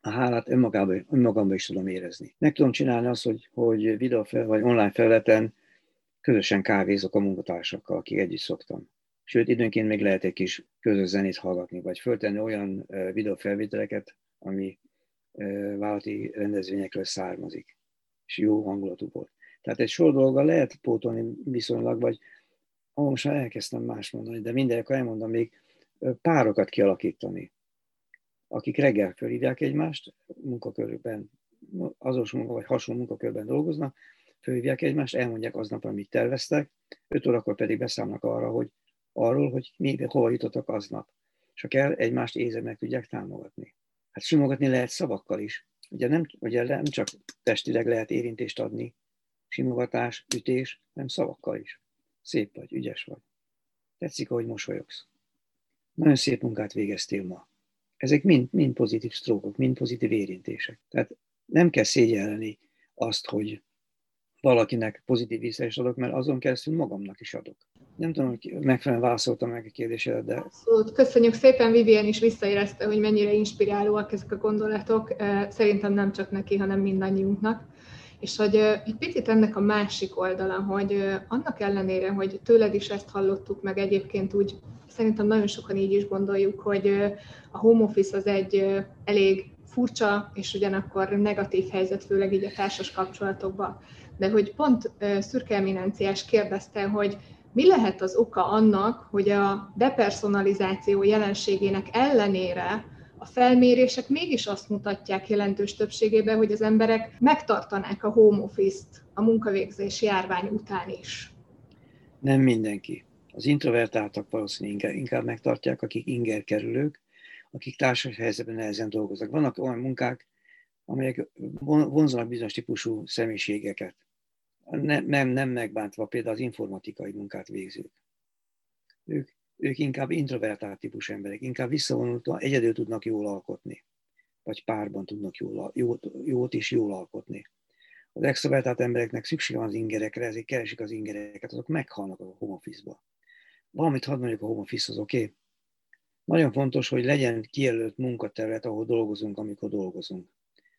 A hálát önmagában, önmagamban is tudom érezni. Meg tudom csinálni azt, hogy, hogy videó vagy online felületen közösen kávézok a munkatársakkal, akik együtt szoktam. Sőt, időnként még lehet egy kis közös zenét hallgatni, vagy föltenni olyan videófelvételeket, ami vállalati rendezvényekről származik, és jó hangulatú volt. Tehát egy sor dolga lehet pótolni viszonylag, vagy ahol most már elkezdtem más mondani, de minden, akkor elmondom még, párokat kialakítani, akik reggel fölhívják egymást, munkakörben, azos munka vagy hasonló munkakörben dolgoznak, fölhívják egymást, elmondják aznap, amit terveztek, 5 órakor pedig beszámolnak arra, hogy arról, hogy mi, hova jutottak aznap. És ha kell, egymást éze meg tudják támogatni. Hát simogatni lehet szavakkal is. Ugye nem, ugye nem csak testileg lehet érintést adni, simogatás, ütés, hanem szavakkal is. Szép vagy, ügyes vagy. Tetszik, ahogy mosolyogsz. Nagyon szép munkát végeztél ma. Ezek mind, mind pozitív sztrókok, mind pozitív érintések. Tehát nem kell szégyelleni azt, hogy valakinek pozitív visszajelzést adok, mert azon keresztül magamnak is adok. Nem tudom, hogy megfelelően válaszoltam meg a kérdésre, de... Abszolút. Köszönjük szépen, Vivien is visszaérezte, hogy mennyire inspirálóak ezek a gondolatok. Szerintem nem csak neki, hanem mindannyiunknak. És hogy egy picit ennek a másik oldala, hogy annak ellenére, hogy tőled is ezt hallottuk, meg egyébként úgy szerintem nagyon sokan így is gondoljuk, hogy a home office az egy elég furcsa és ugyanakkor negatív helyzet, főleg így a társas kapcsolatokban. De hogy pont Szürke Eminenciás kérdezte, hogy mi lehet az oka annak, hogy a depersonalizáció jelenségének ellenére a felmérések mégis azt mutatják jelentős többségében, hogy az emberek megtartanák a home office-t a munkavégzés járvány után is. Nem mindenki. Az introvertáltak valószínűleg inkább megtartják, akik inger kerülők, akik társas helyzetben nehezen dolgoznak. Vannak olyan munkák, amelyek vonzanak bizonyos típusú személyiségeket. Nem, nem, nem megbántva például az informatikai munkát végzők. Ők ők inkább introvertált típusú emberek, inkább visszavonultan egyedül tudnak jól alkotni, vagy párban tudnak jól, jót, jót is jól alkotni. Az extrovertált embereknek szükség van az ingerekre, ezért keresik az ingereket, azok meghalnak a home office-ba. Valamit hadd mondjuk a home office oké? Okay? Nagyon fontos, hogy legyen kijelölt munkaterület, ahol dolgozunk, amikor dolgozunk.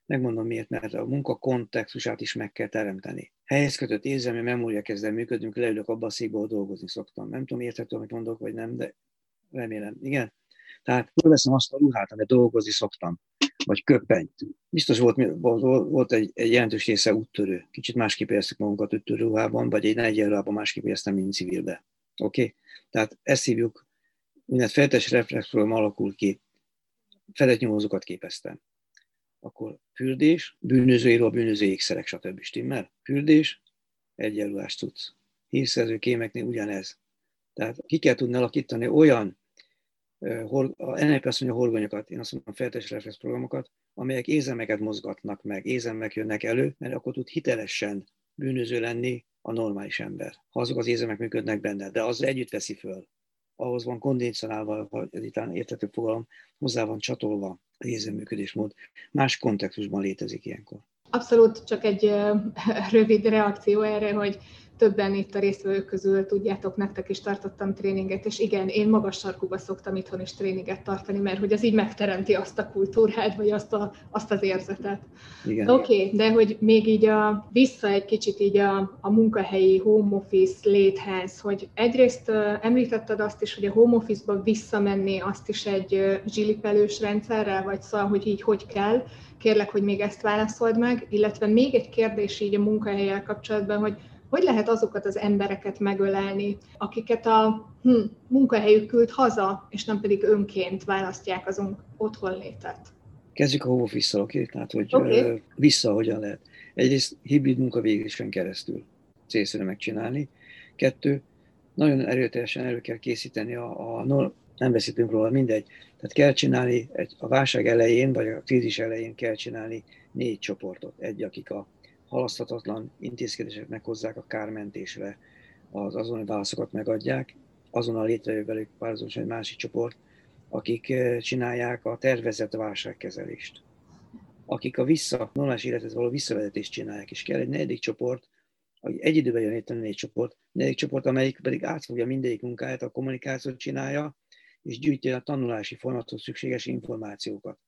Megmondom miért, mert a munka kontextusát is meg kell teremteni. Helyez kötött érzelmi memória kezd el működnünk, leülök abba a székbe, ahol dolgozni szoktam. Nem tudom, érthető, amit mondok, vagy nem, de remélem. Igen? Tehát fölveszem azt a ruhát, amit dolgozni szoktam, vagy köpenyt. Biztos volt, volt egy, egy jelentős része úttörő. Kicsit másképp éreztük magunkat úttörő ruhában, vagy egy egyenruhában másképp éreztem, mint civilbe. Oké? Okay? Tehát ezt hívjuk, mindent feltes reflexprogram alakul ki. Fedett nyomozókat képeztem akkor fürdés, bűnözőíró, bűnöző ékszerek, stb. Stimmel? Fürdés, egyenruhást tudsz. Hírszerző kémeknél ugyanez. Tehát ki kell tudni alakítani olyan a NLP azt mondja horgonyokat, én azt mondom feltes reflex programokat, amelyek ézemeket mozgatnak meg, ézemek jönnek elő, mert akkor tud hitelesen bűnöző lenni a normális ember, ha azok az ézemek működnek benne, de az együtt veszi föl. Ahhoz van kondicionálva, ha ez itt értető fogalom, hozzá van csatolva a működésmód más kontextusban létezik ilyenkor. Abszolút csak egy rövid reakció erre, hogy többen itt a résztvevők közül tudjátok, nektek is tartottam tréninget, és igen, én magas sarkuba szoktam itthon is tréninget tartani, mert hogy az így megteremti azt a kultúrát, vagy azt, a, azt az érzetet. Oké, okay, de hogy még így a, vissza egy kicsit így a, a munkahelyi home office léthez, hogy egyrészt uh, említetted azt is, hogy a home office-ba visszamenni azt is egy uh, zsilipelős rendszerrel, vagy szóval, hogy így hogy kell, kérlek, hogy még ezt válaszold meg, illetve még egy kérdés így a munkahelyel kapcsolatban, hogy hogy lehet azokat az embereket megölelni, akiket a hm, munkahelyük küld haza, és nem pedig önként választják az otthonlétet? Kezdjük a home office oké? Tehát, hogy okay. vissza hogyan lehet. Egyrészt hibrid munkavégzésen keresztül célszerű megcsinálni. Kettő, nagyon erőteljesen elő kell készíteni a, a no, nem beszéltünk róla, mindegy. Tehát kell csinálni, egy, a válság elején, vagy a krízis elején kell csinálni négy csoportot. Egy, akik a halaszthatatlan intézkedések meghozzák a kármentésre, az azonnali válaszokat megadják, azonnal létrejön velük párhuzamosan egy másik csoport, akik eh, csinálják a tervezett válságkezelést, akik a vissza, normális életet való visszavezetést csinálják, és kell egy negyedik csoport, aki egy időben jön itt négy csoport, negyedik csoport, amelyik pedig átfogja mindegyik munkáját, a kommunikációt csinálja, és gyűjti a tanulási folyamathoz szükséges információkat.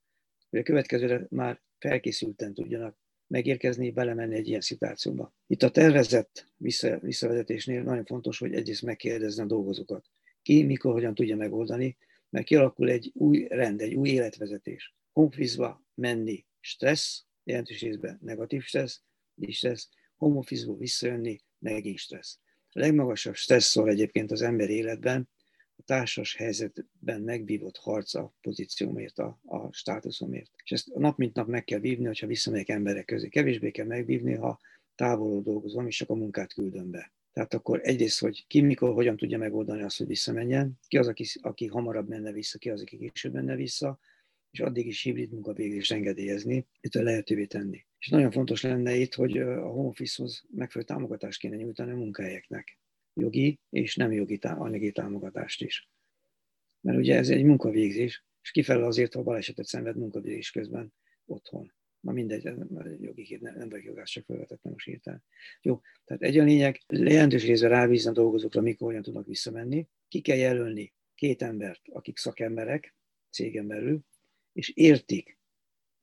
Hogy a következőre már felkészülten tudjanak megérkezni, belemenni egy ilyen szituációba. Itt a tervezett vissza, visszavezetésnél nagyon fontos, hogy egyrészt megkérdezni a dolgozókat. Ki, mikor, hogyan tudja megoldani, mert kialakul egy új rend, egy új életvezetés. Konfliktba menni stressz, jelentős részben negatív stressz, és stressz, home visszajönni, megint stressz. A legmagasabb stresszor egyébként az ember életben a társas helyzetben megbívott harc a pozíciómért, a, a státuszomért. És ezt nap mint nap meg kell vívni, hogyha visszamegyek emberek közé. Kevésbé kell megvívni, ha távolról dolgozom, és csak a munkát küldöm be. Tehát akkor egyrészt, hogy ki mikor, hogyan tudja megoldani azt, hogy visszamenjen, ki az, aki, aki hamarabb menne vissza, ki az, aki később menne vissza, és addig is hibrid munkavégzést engedélyezni, itt lehetővé tenni. És nagyon fontos lenne itt, hogy a home office-hoz megfelelő támogatást kéne nyújtani a munkahelyeknek jogi és nem jogi anyagi támogatást is. Mert ugye ez egy munkavégzés, és kifelel azért, ha balesetet szenved munkavégzés közben otthon. Na mindegy, egy jogi nem, nem vagyok jogász, csak felvetettem most hirtelen. Jó, tehát egy a lényeg, jelentős részben rábízni a dolgozókra, mikor hogyan tudnak visszamenni. Ki kell jelölni két embert, akik szakemberek, cégen belül, és értik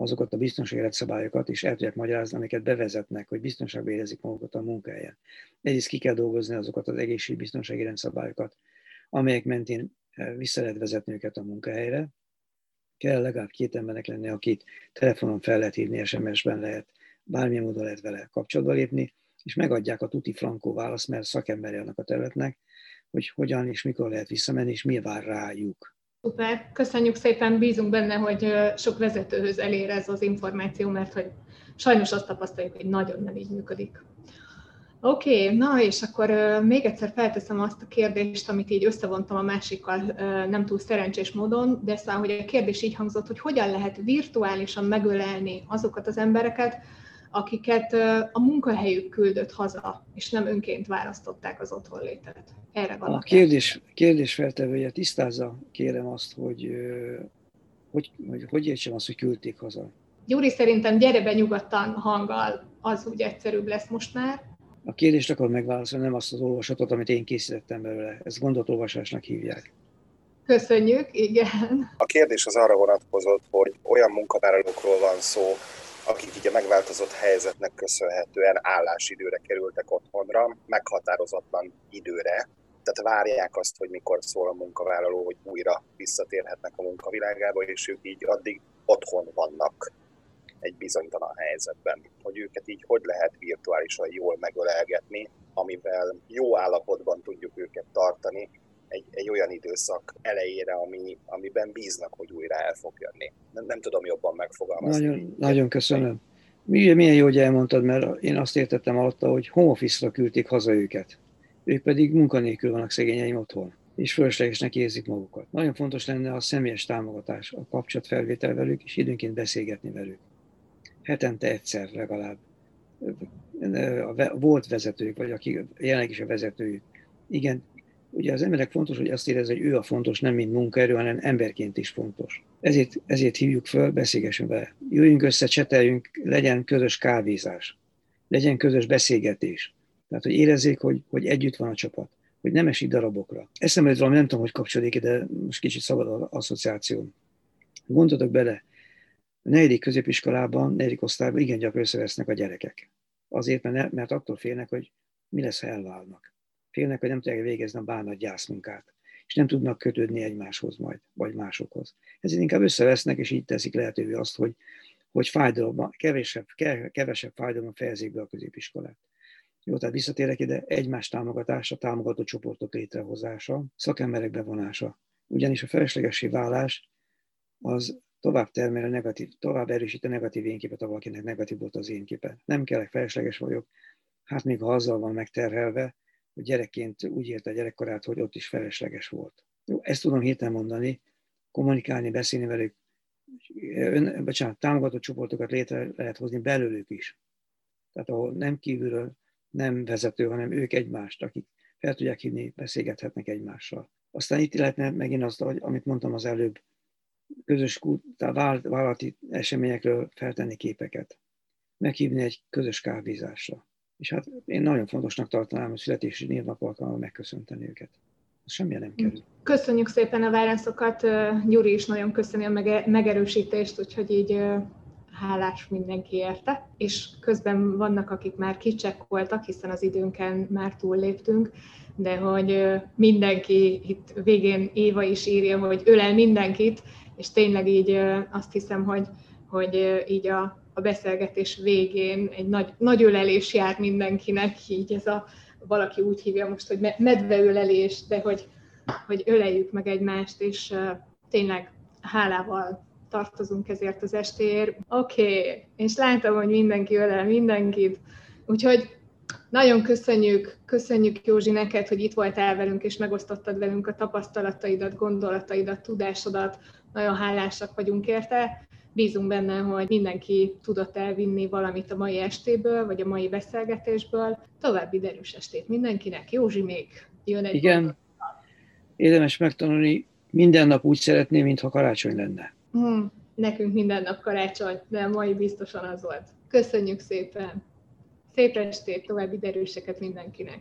azokat a biztonsági rendszabályokat is el tudják magyarázni, amiket bevezetnek, hogy biztonságban érezik magukat a munkahelyen. Egyrészt ki kell dolgozni azokat az egészségbiztonsági rendszabályokat, amelyek mentén eh, vissza lehet vezetni őket a munkahelyre. Kell legalább két embernek lenni, akit telefonon fel lehet hívni, SMS-ben lehet, bármilyen módon lehet vele kapcsolatba lépni, és megadják a tuti frankó választ, mert szakemberi annak a területnek, hogy hogyan és mikor lehet visszamenni, és mi vár rájuk. Szuper, köszönjük szépen, bízunk benne, hogy sok vezetőhöz elér ez az információ, mert hogy sajnos azt tapasztaljuk, hogy nagyon nem így működik. Oké, okay, na és akkor még egyszer felteszem azt a kérdést, amit így összevontam a másikkal nem túl szerencsés módon, de szóval, hogy a kérdés így hangzott, hogy hogyan lehet virtuálisan megölelni azokat az embereket, akiket a munkahelyük küldött haza, és nem önként választották az otthonlétet. Erre van a kérdés, kérdés feltevője tisztázza, kérem azt, hogy hogy, hogy, hogy értsem azt, hogy küldték haza. Gyuri, szerintem gyere be nyugodtan hanggal, az úgy egyszerűbb lesz most már. A kérdést akar megválaszolni, nem azt az olvasatot, amit én készítettem belőle. Ezt gondolatolvasásnak hívják. Köszönjük, igen. A kérdés az arra vonatkozott, hogy olyan munkavállalókról van szó, akik így a megváltozott helyzetnek köszönhetően állásidőre kerültek otthonra, meghatározatlan időre, tehát várják azt, hogy mikor szól a munkavállaló, hogy újra visszatérhetnek a munkavilágába, és ők így addig otthon vannak egy bizonytalan helyzetben. Hogy őket így hogy lehet virtuálisan jól megölelgetni, amivel jó állapotban tudjuk őket tartani, egy, egy olyan időszak elejére, ami, amiben bíznak, hogy újra el fog jönni. Nem, nem tudom jobban megfogalmazni. Nagyon, nagyon köszönöm. Milyen, milyen jó, hogy elmondtad, mert én azt értettem alatta, hogy home office-ra küldték haza őket. Ők pedig munkanélkül vannak szegényeim otthon, és fölöslegesnek érzik magukat. Nagyon fontos lenne a személyes támogatás, a kapcsolatfelvétel velük, és időnként beszélgetni velük. Hetente egyszer legalább. A volt vezetők, vagy akik jelenleg is a vezetőjük, igen, ugye az emberek fontos, hogy azt érez, hogy ő a fontos, nem mint munkaerő, hanem emberként is fontos. Ezért, ezért hívjuk föl, beszélgessünk vele. Jöjjünk össze, cseteljünk, legyen közös kávézás, legyen közös beszélgetés. Tehát, hogy érezzék, hogy, hogy együtt van a csapat, hogy nem esik darabokra. Eszembe jut valami, nem tudom, hogy kapcsolódik de most kicsit szabad az asszociáció. Gondoltok bele, a negyedik középiskolában, negyedik osztályban igen gyakran összevesznek a gyerekek. Azért, mert, mert attól félnek, hogy mi lesz, ha elválnak. Félnek, hogy nem tudják végezni a bánat gyászmunkát, és nem tudnak kötődni egymáshoz majd, vagy másokhoz. Ezért inkább összevesznek, és így teszik lehetővé azt, hogy, hogy fájdalomban, kevesebb, kevesebb fájdalomban fejezik be a középiskolát. Jó, tehát visszatérek ide, egymás támogatása, támogató csoportok létrehozása, szakemberek bevonása. Ugyanis a feleslegessé válás az tovább termel a negatív, tovább erősít a negatív énképet, valakinek negatív volt az énképe. Nem kellek, felesleges vagyok, hát még ha azzal van megterhelve, gyerekként úgy élte a gyerekkorát, hogy ott is felesleges volt. Jó, ezt tudom hirtelen mondani, kommunikálni, beszélni velük, ön, bocsánat, támogató csoportokat létre lehet hozni belőlük is. Tehát ahol nem kívülről, nem vezető, hanem ők egymást, akik fel tudják hívni, beszélgethetnek egymással. Aztán itt lehetne megint azt, amit mondtam az előbb, közös vállalati eseményekről feltenni képeket. Meghívni egy közös kávézásra. És hát én nagyon fontosnak tartanám a születési névnap alkalommal megköszönteni őket. Ez semmi nem kerül. Köszönjük szépen a válaszokat. Gyuri is nagyon köszöni a megerősítést, úgyhogy így hálás mindenki érte. És közben vannak, akik már kicsek voltak, hiszen az időnken már túlléptünk, de hogy mindenki, itt végén Éva is írja, hogy ölel mindenkit, és tényleg így azt hiszem, hogy, hogy így a, a beszélgetés végén egy nagy, nagy ölelés jár mindenkinek, így ez a, valaki úgy hívja most, hogy medveölelés, de hogy, hogy öleljük meg egymást, és tényleg hálával tartozunk ezért az estéért. Oké, okay. és látom, hogy mindenki ölel mindenkit, úgyhogy nagyon köszönjük, köszönjük Józsi neked, hogy itt voltál velünk, és megosztottad velünk a tapasztalataidat, gondolataidat, tudásodat. Nagyon hálásak vagyunk érte. Bízunk benne, hogy mindenki tudott elvinni valamit a mai estéből, vagy a mai beszélgetésből. További derűs estét mindenkinek. Józsi még jön egy Igen, gondol. érdemes megtanulni, minden nap úgy szeretném, mintha karácsony lenne. Hmm, nekünk minden nap karácsony, de mai biztosan az volt. Köszönjük szépen! Szép estét, további derűseket mindenkinek!